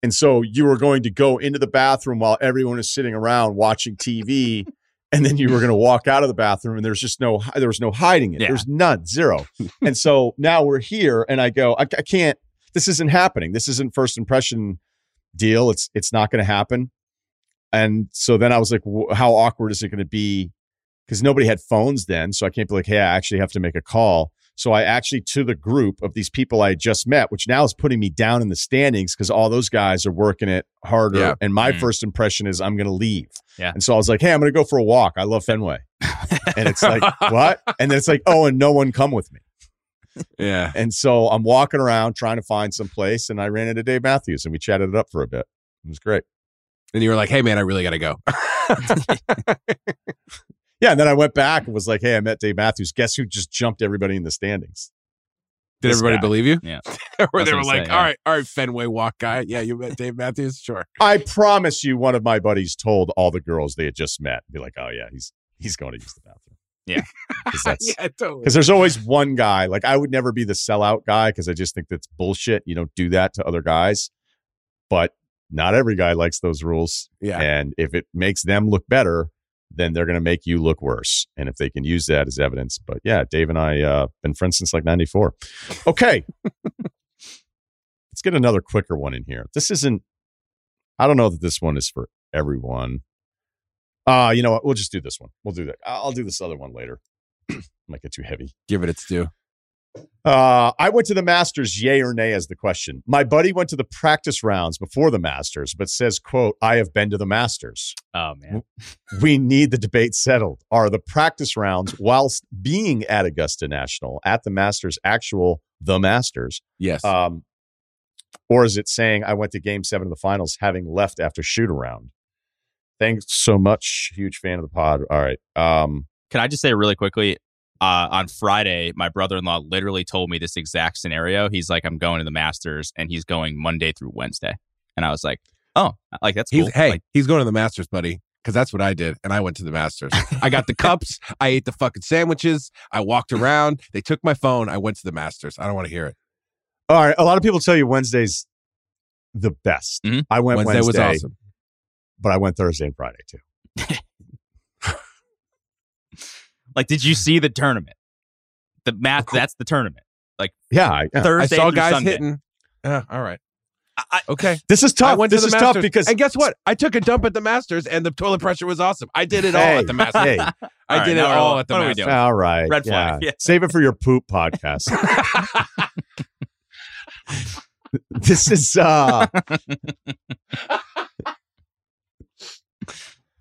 And so you were going to go into the bathroom while everyone is sitting around watching TV. And then you were going to walk out of the bathroom and there's just no, there was no hiding it. Yeah. There's none, zero. and so now we're here and I go, I, I can't, this isn't happening. This isn't first impression deal. It's, it's not going to happen. And so then I was like, how awkward is it going to be? Because nobody had phones then. So I can't be like, hey, I actually have to make a call. So I actually, to the group of these people I had just met, which now is putting me down in the standings because all those guys are working it harder. Yeah. And my Mm. first impression is I'm going to leave. Yeah. And so I was like, hey, I'm going to go for a walk. I love Fenway. and it's like, what? And then it's like, oh, and no one come with me. yeah. And so I'm walking around trying to find some place. And I ran into Dave Matthews and we chatted it up for a bit. It was great. And you were like, "Hey, man, I really got to go." Yeah. And then I went back and was like, hey, I met Dave Matthews. Guess who just jumped everybody in the standings? Did This everybody guy. believe you? Yeah. Or That's they were like, saying, "All yeah. right, all right, Fenway walk guy. Yeah, you met Dave Matthews. Sure." I promise you, one of my buddies told all the girls they had just met, be like, "Oh yeah, he's he's going to use the bathroom." Yeah. because yeah, totally. because there's always one guy. Like I would never be the sellout guy because I just think that's bullshit. You don't do that to other guys, but not every guy likes those rules. Yeah. and if it makes them look better, then they're going to make you look worse. And if they can use that as evidence, but yeah, Dave and I uh, been friends since like '94. Okay. Let's get another quicker one in here. This isn't, I don't know that this one is for everyone. Uh, you know what? We'll just do this one. We'll do that. I'll do this other one later. Might get too heavy. Give it its due. Uh, I went to the Masters, yay or nay, as the question. My buddy went to the practice rounds before the Masters, but says, quote, I have been to the Masters. Oh man. We need the debate settled. Are the practice rounds, whilst being at Augusta National, at the Masters, actual the Masters? Yes. Um, or is it saying I went to game seven of the finals having left after shoot around? Thanks so much. Huge fan of the pod. All right. Um, Can I just say really quickly? Uh, on Friday, my brother-in-law literally told me this exact scenario. He's like, "I'm going to the Masters, and he's going Monday through Wednesday." And I was like, "Oh, like that's he's cool." hey, Like, he's going to the Masters, buddy. Because that's what I did, and I went to the Masters. I got the cups. I ate the fucking sandwiches. I walked around. They took my phone. I went to the Masters. I don't want to hear it. all right. A lot of people tell you Wednesday's the best. Mhm. I went Wednesday, Wednesday, was awesome. but I went Thursday and Friday too. like, did you see the tournament? The math. That's the tournament. Yeah. I, yeah. I Thursday saw guys Sunday. hitting. Yeah, all right. I- I, okay. This is tough. I went this to the is Masters, tough because and guess what? I took a dump at the Masters, and the toilet pressure was awesome. I did it all at the Masters. hey, I All did right, it now all at the what are we Masters. doing? all right. Red yeah. flag, yeah. Save it for your poop podcast. this is uh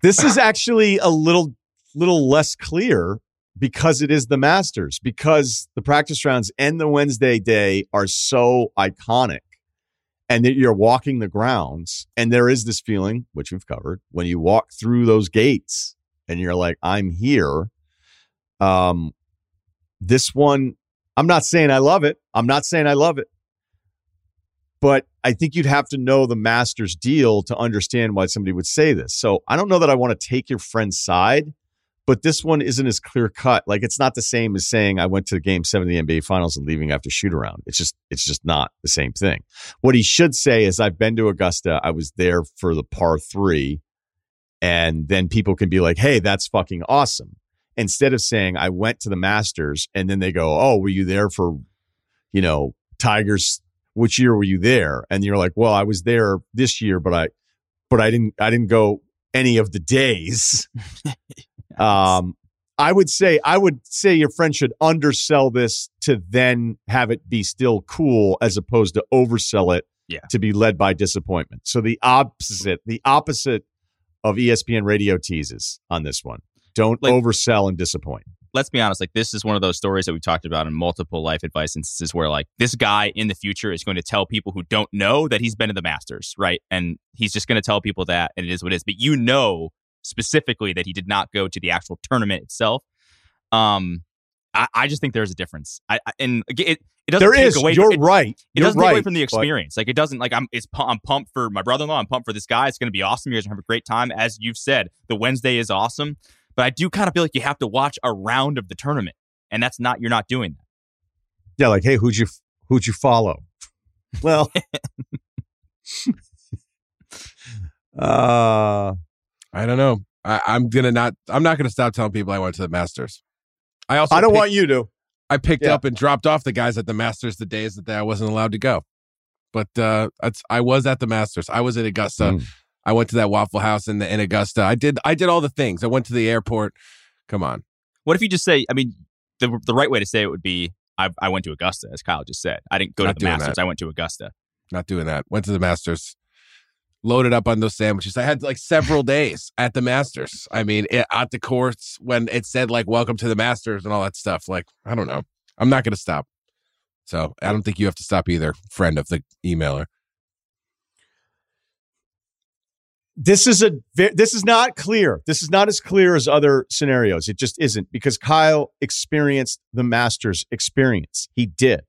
This is actually a little little less clear because it is the Masters because the practice rounds and the Wednesday day are so iconic and that you're walking the grounds and there is this feeling which we've covered when you walk through those gates and you're like I'm here. Um this one I'm not saying I love it. I'm not saying I love it. But I think you'd have to know the master's deal to understand why somebody would say this. So I don't know that I want to take your friend's side, but this one isn't as clear cut. Like it's not the same as saying I went to the game seven of the NBA finals and leaving after shoot around. It's just it's just not the same thing. What he should say is I've been to Augusta. I was there for the par three. And then people can be like, hey, that's fucking awesome. Instead of saying I went to the Masters and then they go, Oh, were you there for, you know, Tigers which year were you there? And you're like, well, I was there this year, but I, but I didn't, I didn't go any of the days. um, I would say, I would say your friend should undersell this to then have it be still cool as opposed to oversell it Yeah. to be led by disappointment. So the opposite, the opposite of ESPN radio teases on this one. Don't Like- oversell and disappoint. let's be honest, like this is one of those stories that we've talked about in multiple life advice instances where like this guy in the future is going to tell people who don't know that he's been to the Masters, right? And he's just going to tell people that, and it is what it is. But you know specifically that he did not go to the actual tournament itself. Um, I, I just think there's a difference. I, I and it it doesn't There take is. away. You're right. it You're doesn't right. take away from the but- experience. Like it doesn't like I'm it's I'm pumped for my brother-in-law. I'm pumped for this guy. It's going to be awesome. You guys are have a great time. As you've said, the Wednesday is awesome, but I do kind of feel like you have to watch a round of the tournament, and that's not you're not doing that. Yeah, like, hey, who'd you who'd you follow? Well, uh, I don't know. I, I'm gonna not. I'm not gonna stop telling people I went to the Masters. I also. I don't picked- want you to. I picked Yeah. up and dropped off the guys at the Masters the days that I wasn't allowed to go. But uh, it's, I was at the Masters. I was in Augusta. Mm. I went to that Waffle House in the, in Augusta. I did. I did all the things. I went to the airport. Come on. What if you just say? I mean, the the right way to say it would be I, I went to Augusta, as Kyle just said. I didn't go Not to the Masters. that. I went to Augusta. Not doing that. Went to the Masters. Loaded up on those sandwiches. I had like several days at the Masters. I mean, it, at the courts when it said like "Welcome to the Masters" and all that stuff. Like, I don't know. I'm not going to stop. So I don't think you have to stop either, friend of the emailer. This is a this is not clear. This is not as clear as other scenarios. It just isn't because Kyle experienced the Masters experience. He did.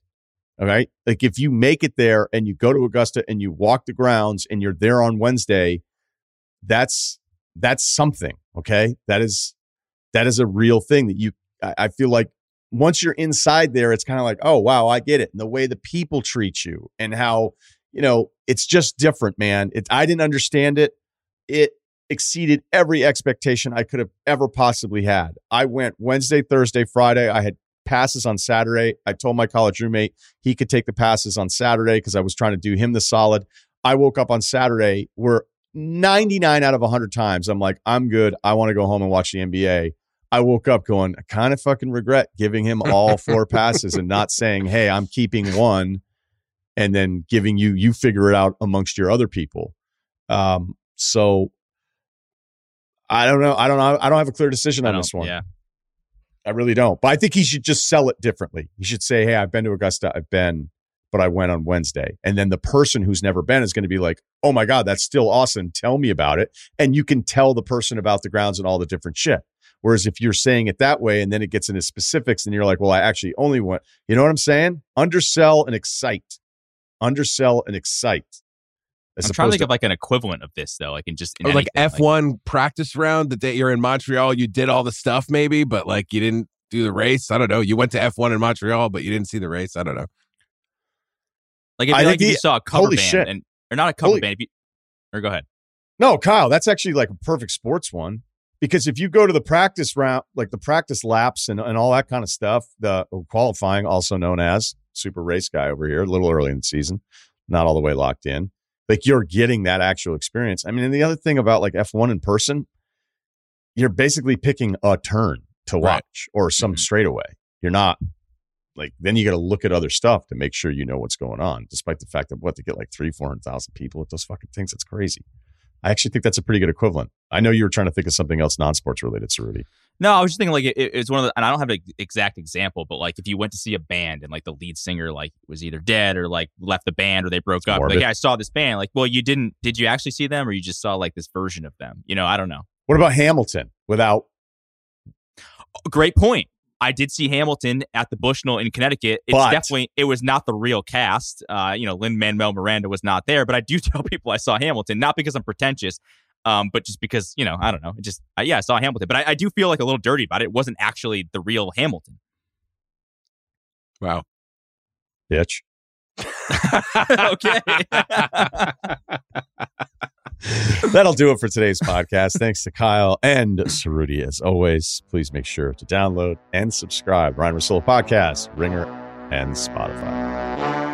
All right. Like if you make it there and you go to Augusta and you walk the grounds and you're there on Wednesday, that's that's something. Okay. That is that is a real thing that you I, I feel like once you're inside there, it's kind of like, oh wow, I get it. And the way the people treat you and how, you know, it's just different, man. It I didn't understand it. It exceeded every expectation I could have ever possibly had. I went Wednesday, Thursday, Friday. I had passes on Saturday. I told my college roommate he could take the passes on Saturday because I was trying to do him the solid. I woke up on Saturday where 99 out of 100 times I'm like, I'm good. I want to go home and watch the NBA. I woke up going, I kind of fucking regret giving him all four passes and not saying, hey, I'm keeping one and then giving you, you figure it out amongst your other people. Um, so I don't know. I don't know. I don't have a clear decision on this one. Yeah. I really don't. But I think he should just sell it differently. He should say, "Hey, I've been to Augusta. I've been, but I went on Wednesday." And then the person who's never been is going to be like, "Oh my god, that's still awesome. Tell me about it." And you can tell the person about the grounds and all the different shit. Whereas if you're saying it that way and then it gets into specifics and you're like, "Well, I actually only went," you know what I'm saying? Undersell and excite. Undersell and excite. As I'm trying to opposed think of like an equivalent of this though, like in just in or like F1 practice round the day you're in Montreal, you did all the stuff maybe, but like you didn't do the race. I don't know. You went to F1 in Montreal, but you didn't see the race. I don't know. Like, it'd I be think like if you saw a cover holy band shit. and or not a cover Holy- band, if you, or go ahead. No, Kyle, that's actually like a perfect sports one. Because if you go to the practice round, like the practice laps and, and all that kind of stuff, the oh, qualifying, also known as super race guy over here, a little early in the season, not all the way locked in. Like you're getting that actual experience. I mean, and the other thing about like F1 in person, you're basically picking a turn to watch right. or some mm-hmm. straightaway. You're not like then you got to look at other stuff to make sure you know what's going on. Despite the fact that what to get like three, four hundred thousand people at those fucking things, it's crazy. I actually think that's a pretty good equivalent. I know you were trying to think of something else non-sports related, Ceruti. No, I was just thinking like it, it's one of the, and I don't have an exact example, but like if you went to see a band and like the lead singer like was either dead or like left the band or they broke it's up, morbid. like yeah, I saw this band, like well, you didn't, did you actually see them or you just saw like this version of them? You know, I don't know. What about Hamilton without? Great point. I did see Hamilton at the Bushnell in Connecticut. It's but, definitely it was not the real cast. Uh, you know, Lin Manuel Miranda was not there, but I do tell people I saw Hamilton, not because I'm pretentious, um, but just because you know I don't know, it just uh, yeah, I saw Hamilton, but I, I do feel like a little dirty about it. It wasn't actually the real Hamilton. Wow, bitch. okay. That'll do it for today's podcast. Thanks to Kyle and Ceruti as always. Please make sure to download and subscribe Ryen Russillo Podcast, Ringer, and Spotify.